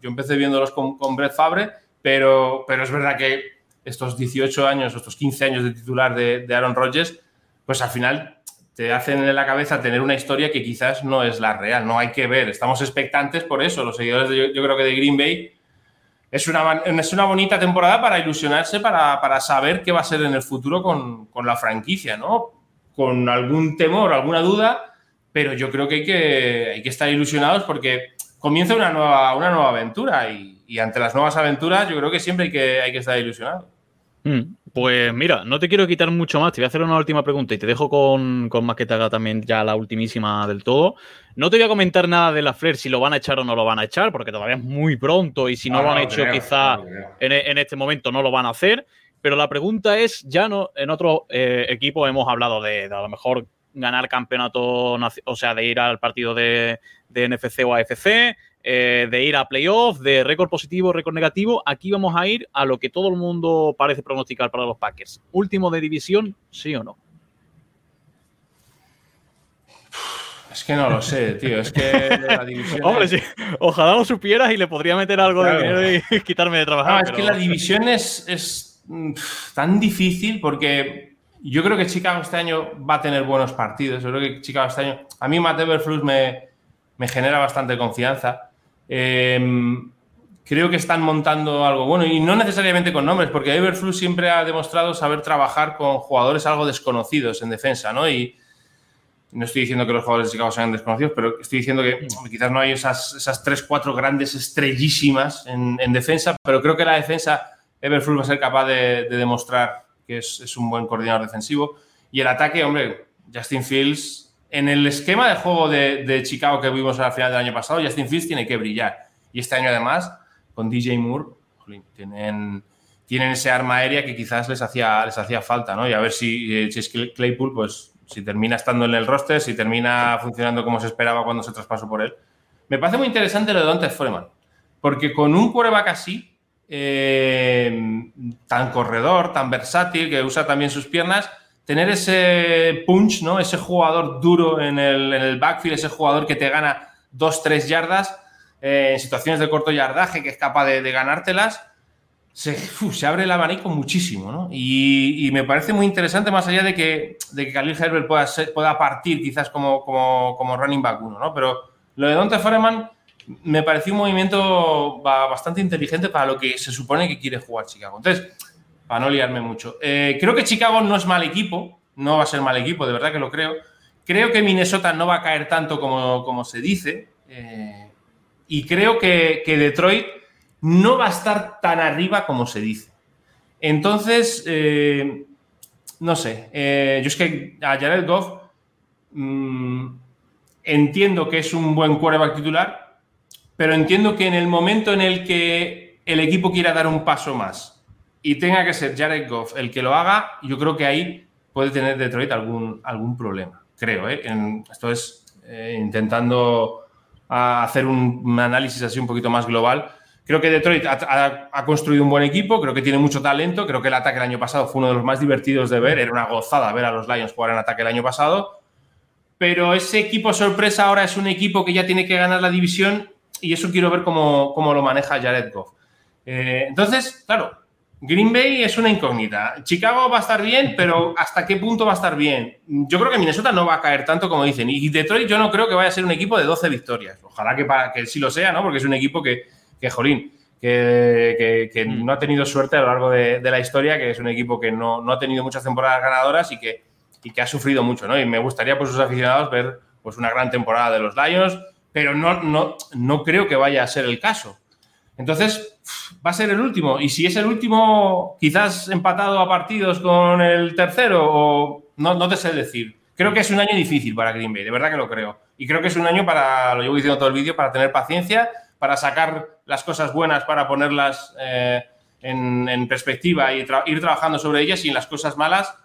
Yo empecé viéndolos con, con Brett Fabre, pero, pero es verdad que estos 18 años, estos 15 años de titular de, Aaron Rodgers, pues al final te hacen en la cabeza tener una historia que quizás no es la real, no hay que ver. Estamos expectantes por eso, los seguidores, de, yo creo que de Green Bay es una, es una bonita temporada para ilusionarse, para, saber qué va a ser en el futuro con, la franquicia, ¿no? Con algún temor, alguna duda, pero yo creo que hay que, hay que estar ilusionados porque comienza una nueva, una nueva aventura y, ante las nuevas aventuras yo creo que siempre hay que, hay que estar ilusionados. Mm, pues mira, no te quiero quitar mucho más, te voy a hacer una última pregunta y te dejo con, con más que te haga también ya la ultimísima del todo. No te voy a comentar nada de la Flair si lo van a echar o no lo van a echar, porque todavía es muy pronto y si no, lo han hecho quizá en, este momento no lo van a hacer. Pero la pregunta es, ya no, en otro eh, equipo hemos hablado de, a lo mejor ganar campeonato, o sea, de ir al partido de, de NFC o AFC, eh, de ir a playoffs, de récord positivo, récord negativo. Aquí vamos a ir a lo que todo el mundo parece pronosticar para los Packers. Último de división, sí o no. Es que no lo sé, tío. Es que la división. Hombre, sí. Ojalá lo supieras y le podría meter algo de dinero y quitarme de trabajar. No, es que la división es, es mm, tan difícil porque yo creo que Chicago este año va a tener buenos partidos. Yo creo que Chicago este año. A mí, Matt Everflux me, me genera bastante confianza. Em, creo que están montando algo bueno y no necesariamente con nombres, porque Everflux siempre ha demostrado saber trabajar con jugadores algo desconocidos en defensa, ¿no? Y no estoy diciendo que los jugadores de Chicago sean desconocidos, pero estoy diciendo que quizás no hay esas, esas tres, cuatro grandes estrellísimas en, defensa, pero creo que la defensa Everflux va a ser capaz de, demostrar que es, un buen coordinador defensivo. Y el ataque, hombre, Justin Fields, en el esquema de juego de, de Chicago que vimos al final del año pasado, Justin Fields tiene que brillar. Y este año además con DJ Moore, tienen, tienen ese arma aérea que quizás les hacía, les hacía falta, ¿no? Y a ver si, eh, si es Claypool, pues si termina estando en el roster, si termina funcionando como se esperaba cuando se traspasó por él. Me parece muy interesante lo de Dante Foreman, porque con un quarterback así, eh, tan corredor, tan versátil, que usa también sus piernas, tener ese punch, ¿no? Ese jugador duro en el, en el backfield, ese jugador que te gana dos, tres yardas, eh, en situaciones de corto yardaje, que es capaz de, ganártelas, se, se, abre el abanico muchísimo, ¿no? Y, me parece muy interesante, más allá de que, de que Khalil Herbert pueda, pueda partir quizás como, como, running back uno, ¿no? Pero lo de Dante Foreman me pareció un movimiento bastante inteligente para lo que se supone que quiere jugar Chicago. Entonces, para no liarme mucho. Eh, creo que Chicago no es mal equipo, no va a ser mal equipo, de verdad que lo creo. Creo que Minnesota no va a caer tanto como, como se dice. Eh, y creo que, Detroit no va a estar tan arriba como se dice. Entonces, eh, no sé, yo es que a Jared Goff mm, entiendo que es un buen quarterback titular, pero entiendo que en el momento en el que el equipo quiera dar un paso más y tenga que ser Jared Goff el que lo haga, yo creo que ahí puede tener Detroit algún, algún problema, creo. ¿eh? esto es intentando a hacer un, análisis así un poquito más global. Creo que Detroit ha, construido un buen equipo, creo que tiene mucho talento, creo que el ataque el año pasado fue uno de los más divertidos de ver, era una gozada ver a los Lions jugar en ataque el año pasado, pero ese equipo sorpresa ahora es un equipo que ya tiene que ganar la división y eso quiero ver cómo, cómo lo maneja Jared Goff. Eh, entonces, claro, Green Bay es una incógnita. Chicago va a estar bien, pero ¿hasta qué punto va a estar bien? Yo creo que Minnesota no va a caer tanto como dicen. Y Detroit yo no creo que vaya a ser un equipo de 12 victorias. Ojalá que, para, que sí lo sea, ¿no? Porque es un equipo que, que jolín, que, mm. no ha tenido suerte a lo largo de, la historia, que es un equipo que no, ha tenido muchas temporadas ganadoras y que, que ha sufrido mucho, ¿no? Y me gustaría, por sus aficionados, ver pues, una gran temporada de los Lions, pero no, no, no creo que vaya a ser el caso. Entonces, va a ser el último. Y si es el último, quizás empatado a partidos con el tercero, o no, no te sé decir. Creo que es un año difícil para Green Bay, de verdad que lo creo. Y creo que es un año para, lo llevo diciendo todo el vídeo, para tener paciencia, para sacar las cosas buenas, para ponerlas eh, en, perspectiva y ir trabajando sobre ellas y en las cosas malas,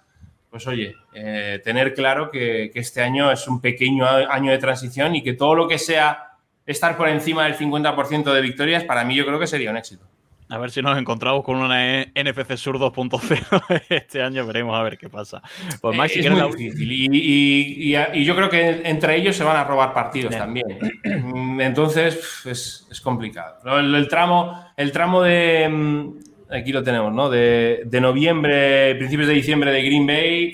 pues oye, eh, tener claro que, que este año es un pequeño año de transición y que todo lo que sea estar por encima del 50% de victorias, para mí yo creo que sería un éxito. A ver si nos encontramos con una NFC Sur 2.0 este año, veremos a ver qué pasa. Pues Mike, es muy difícil y, yo creo que entre ellos se van a robar partidos también. Entonces es, complicado. El, tramo, el tramo de, mm, aquí lo tenemos, ¿no? De, de, noviembre, principios de diciembre de Green Bay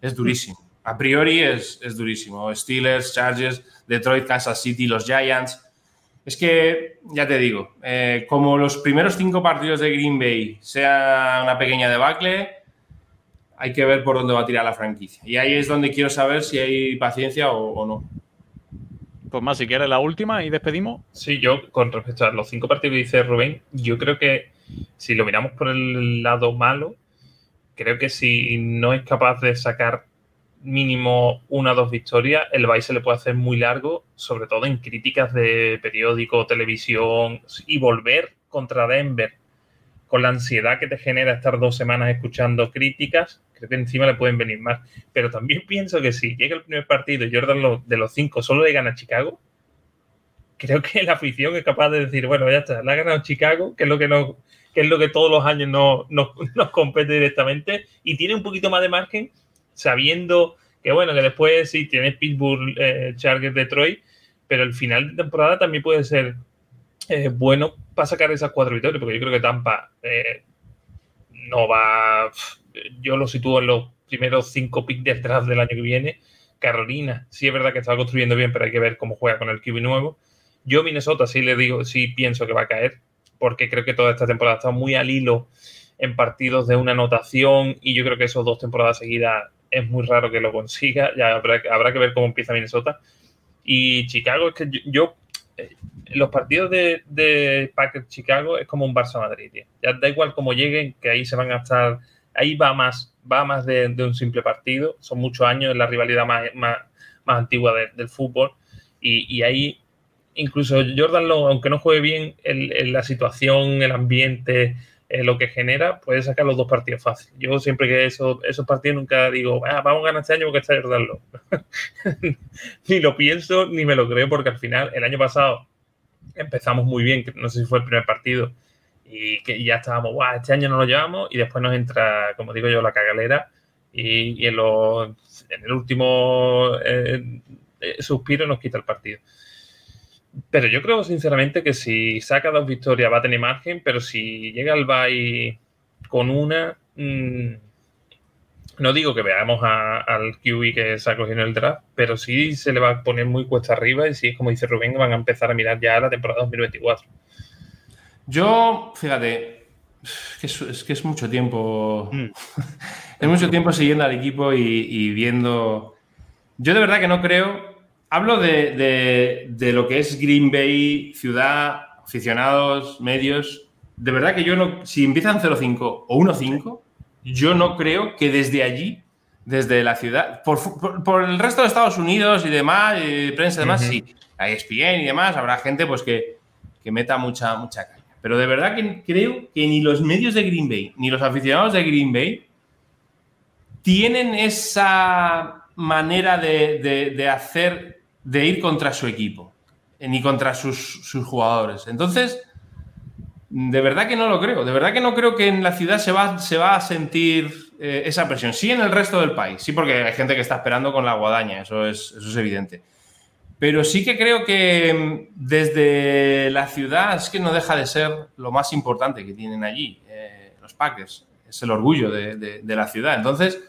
es durísimo. A priori es, es durísimo. Steelers, Chargers, Detroit, Kansas City, los Giants. Es que, ya te digo, eh, como los primeros cinco partidos de Green Bay sea una pequeña debacle, hay que ver por dónde va a tirar la franquicia. Y ahí es donde quiero saber si hay paciencia o, no. Pues más, si quieres la última y despedimos. Sí, yo con respecto a los cinco partidos que dice Rubén, yo creo que si lo miramos por el lado malo, creo que si no es capaz de sacar mínimo una o dos victorias, el Bay se le puede hacer muy largo, sobre todo en críticas de periódico, televisión, y volver contra Denver con la ansiedad que te genera estar dos semanas escuchando críticas, creo que encima le pueden venir más. Pero también pienso que si llega el primer partido y Jordan de los cinco solo le gana a Chicago, creo que la afición es capaz de decir, bueno, ya está, le ha ganado Chicago, que es lo que no, que es lo que todos los años no, nos compete directamente, y tiene un poquito más de margen sabiendo Que bueno, que después sí tienes Pittsburgh, eh, Chargers, Detroit, pero el final de temporada también puede ser eh, bueno para sacar esas cuatro victorias, porque yo creo que Tampa eh, no va. Yo lo sitúo en los primeros cinco picks del draft del año que viene. Carolina, sí es verdad que está construyendo bien, pero hay que ver cómo juega con el QB nuevo. Yo, Minnesota, sí le digo, sí pienso que va a caer, porque creo que toda esta temporada estado muy al hilo en partidos de una anotación y yo creo que esos dos temporadas seguidas es muy raro que lo consiga. Ya habrá, que ver cómo empieza Minnesota. Y Chicago, es que yo, eh, los partidos de, de Packers Chicago es como un Barça Madrid, Ya da igual cómo lleguen, que ahí se van a estar, ahí va más, va más de, un simple partido. Son muchos años en la rivalidad más, más, antigua del fútbol. Y, y, ahí, incluso Jordan aunque no juegue bien, la situación, el ambiente, eh, lo que genera, puede sacar los dos partidos fácil. Yo siempre que eso, esos partidos nunca digo, ah, vamos a ganar este año porque está Jordan ni lo pienso ni me lo creo porque al final, el año pasado empezamos muy bien, no sé si fue el primer partido, y que ya estábamos, guau, este año no lo llevamos y después nos entra, como digo yo, la cagalera y, en, en el último eh, eh, suspiro nos quita el partido. Pero yo creo sinceramente que si saca dos victorias va a tener margen, pero si llega al Bay con una, mm, no digo que veamos al QB que se ha cogido en el draft, pero sí se le va a poner muy cuesta arriba y si es como dice Rubén, van a empezar a mirar ya la temporada 2024. Yo, fíjate, es que es, mucho tiempo. Mm. es mucho tiempo siguiendo al equipo y, viendo. Yo de verdad que no creo. Hablo de, lo que es Green Bay, ciudad, aficionados, medios. De verdad que yo no. Si empiezan 0-5 o 1-5, yo no creo que desde allí, desde la ciudad, por, el resto de Estados Unidos y demás, y prensa y demás, sí. Hay ESPN y demás, habrá gente pues que, que meta mucha, mucha caña. Pero de verdad que creo que ni los medios de Green Bay, ni los aficionados de Green Bay tienen esa manera de, hacer, de ir contra su equipo, eh, ni contra sus, jugadores. Entonces, de verdad que no lo creo. De verdad que no creo que en la ciudad se va, se va a sentir eh, esa presión. Sí en el resto del país, sí porque hay gente que está esperando con la guadaña, eso es, eso es evidente. Pero sí que creo que mm, desde la ciudad es que no deja de ser lo más importante que tienen allí, eh, los Packers. Es el orgullo de, la ciudad. Entonces,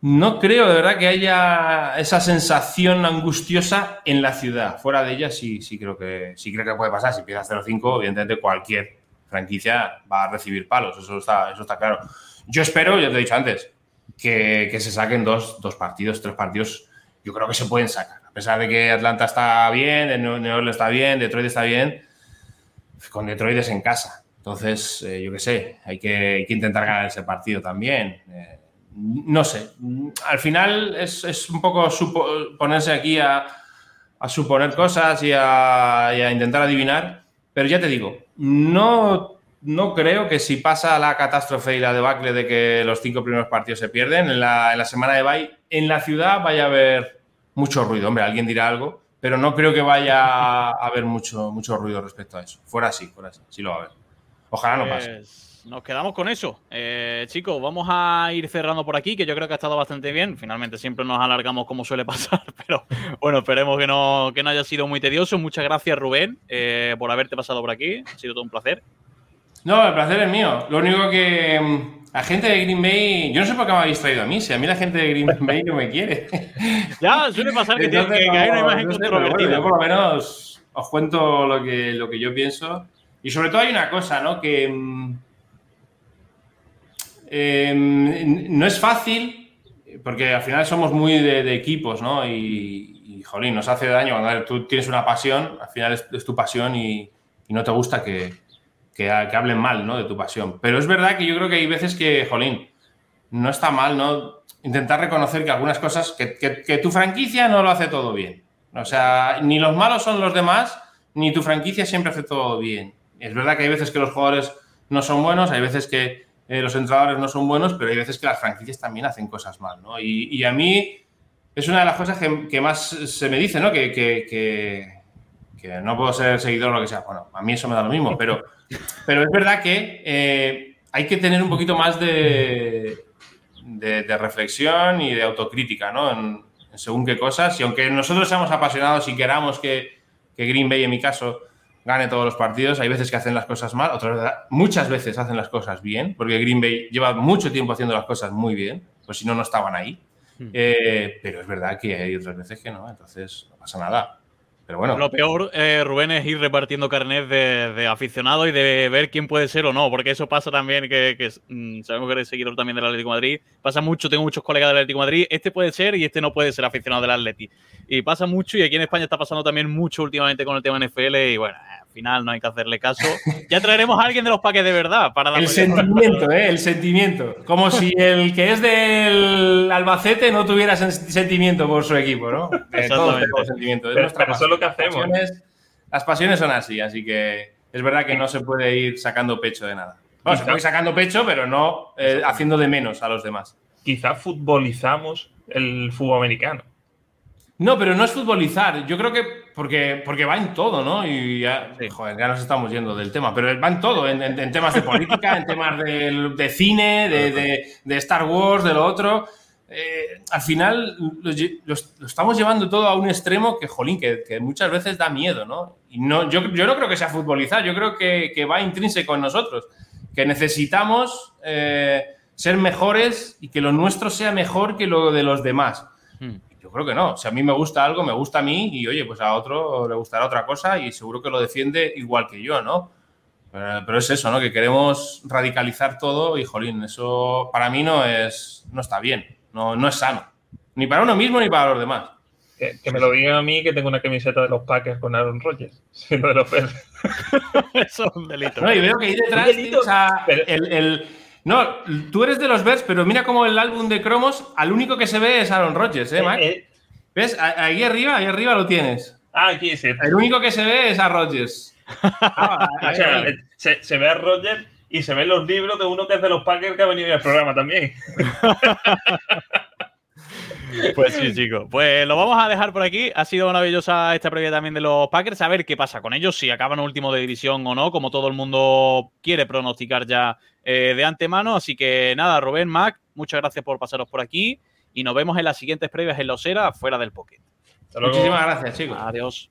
no creo de verdad que haya esa sensación angustiosa en la ciudad. Fuera de ella sí, sí, creo, que, sí creo que puede pasar. Si empieza 0-5, evidentemente cualquier franquicia va a recibir palos. Eso está, eso está claro. Yo espero, ya te he dicho antes, que, se saquen dos, dos partidos, tres partidos. Yo creo que se pueden sacar a pesar de que Atlanta está bien, New Orleans está bien, Detroit está bien, con Detroit es en casa. Entonces, eh, yo qué sé, hay que, intentar ganar ese partido también. Eh, no sé, al final es, un poco ponerse aquí a, suponer cosas y a, intentar adivinar, pero ya te digo, no, no creo que si pasa la catástrofe y la debacle de que los cinco primeros partidos se pierden, en la, semana de bye, en la ciudad vaya a haber mucho ruido. Hombre, alguien dirá algo, pero no creo que vaya a haber mucho, mucho ruido respecto a eso. Fuera sí, fuera sí, sí lo va a haber. Ojalá no pase. Nos quedamos con eso. Eh, chicos, vamos a ir cerrando por aquí, que yo creo que ha estado bastante bien. Finalmente siempre nos alargamos como suele pasar, pero bueno, esperemos que no, que no haya sido muy tedioso. Muchas gracias, Rubén, eh, por haberte pasado por aquí. Ha sido todo un placer. No, el placer es mío. Lo único que mm, la gente de Green Bay, yo no sé por qué me habéis traído a mí, si a mí la gente de Green Bay no me quiere. ya, suele pasar que, tiene, que, hay una imagen controvertida. yo por lo menos os cuento lo que, lo que yo pienso. Y sobre todo hay una cosa, ¿no? Que mm, em, no es fácil, porque al final somos muy de, equipos, ¿no? Y, jolín, nos hace daño cuando tú tienes una pasión, al final es, tu pasión y no te gusta que, que, hablen mal ¿no? de tu pasión. Pero es verdad que yo creo que hay veces que, jolín, no está mal ¿no? intentar reconocer que algunas cosas, que, tu franquicia no lo hace todo bien. O sea, ni los malos son los demás, ni tu franquicia siempre hace todo bien. Es verdad que hay veces que los jugadores no son buenos, hay veces que eh, los entrenadores no son buenos, pero hay veces que las franquicias también hacen cosas mal, ¿no? Y, a mí es una de las cosas que, más se me dice, ¿no? Que, no puedo ser seguidor o lo que sea. Bueno, a mí eso me da lo mismo, pero es verdad que eh, hay que tener un poquito más de, reflexión y de autocrítica, ¿no? En, según qué cosas. Y aunque nosotros seamos apasionados y queramos que, que Green Bay, en mi caso, gane todos los partidos. Hay veces que hacen las cosas mal, otras muchas veces hacen las cosas bien, porque Green Bay lleva mucho tiempo haciendo las cosas muy bien, pues si no, no estaban ahí. Hmm. Eh, pero es verdad que hay otras veces que no, entonces no pasa nada. Pero bueno. Lo peor, eh, Rubén, es ir repartiendo carnet de, de, aficionado y de ver quién puede ser o no, porque eso pasa también, que, mm, sabemos que eres seguidor también del Atlético de Madrid. Pasa mucho, tengo muchos colegas del Atlético de Madrid. Este puede ser y este no puede ser aficionado del Atleti. Y pasa mucho, y aquí en España está pasando también mucho últimamente con el tema NFL. Y bueno, final no hay que hacerle caso. Ya traeremos a alguien de los paques de verdad para El sentimiento, ¿eh? El sentimiento. Como si el que es del Albacete no tuviera sentimiento por su equipo, ¿no? Todos tenemos sentimiento. Es pero, eso es lo que hacemos. las pasiones son así, así que es verdad que no se puede ir sacando pecho de nada. Bueno, se puede ir sacando pecho, pero no eh, haciendo de menos a los demás. Quizás futbolizamos el fútbol americano. No, pero no es futbolizar. Yo creo que porque, porque va en todo, ¿no? Y ya, joder, ya nos estamos yendo del tema, pero va en todo, en, temas de política, en temas de, cine, de, Star Wars, de lo otro. Eh, al final lo, estamos llevando todo a un extremo que, jolín, que, muchas veces da miedo, ¿no? Y no, yo, yo no creo que sea futbolizar, yo creo que, va intrínseco en nosotros, que necesitamos eh, ser mejores y que lo nuestro sea mejor que lo de los demás. Hmm creo que no. Si a mí me gusta algo, me gusta a mí y oye, pues a otro le gustará otra cosa y seguro que lo defiende igual que yo, ¿no? Pero, es eso, ¿no? Que queremos radicalizar todo y, jolín, eso para mí no es, no está bien, no, no es sano. Ni para uno mismo ni para los demás. Que, me lo digan a mí que tengo una camiseta de los Packers con Aaron Rodgers, de los Eso es un delito. No, y veo que ahí detrás el no, tú eres de los Bears, pero mira cómo el álbum de cromos, al único que se ve es Aaron Rodgers, ¿eh, Mike? Eh, ¿Ves? Ahí arriba, ahí arriba lo tienes. Ah, aquí sí. El único que se ve es a Rodgers. Ah, o sea, se, ve a Rodgers y se ven los libros de uno que es de los Packers que ha venido al programa también. Pues sí, chicos. Pues lo vamos a dejar por aquí. Ha sido maravillosa esta previa también de los Packers. A ver qué pasa con ellos, si acaban último de división o no, como todo el mundo quiere pronosticar ya eh, de antemano. Así que nada, Rubén, Mac, muchas gracias por pasaros por aquí y nos vemos en las siguientes previas en la Osera, fuera del Pocket. Muchísimas gracias, chicos. Adiós.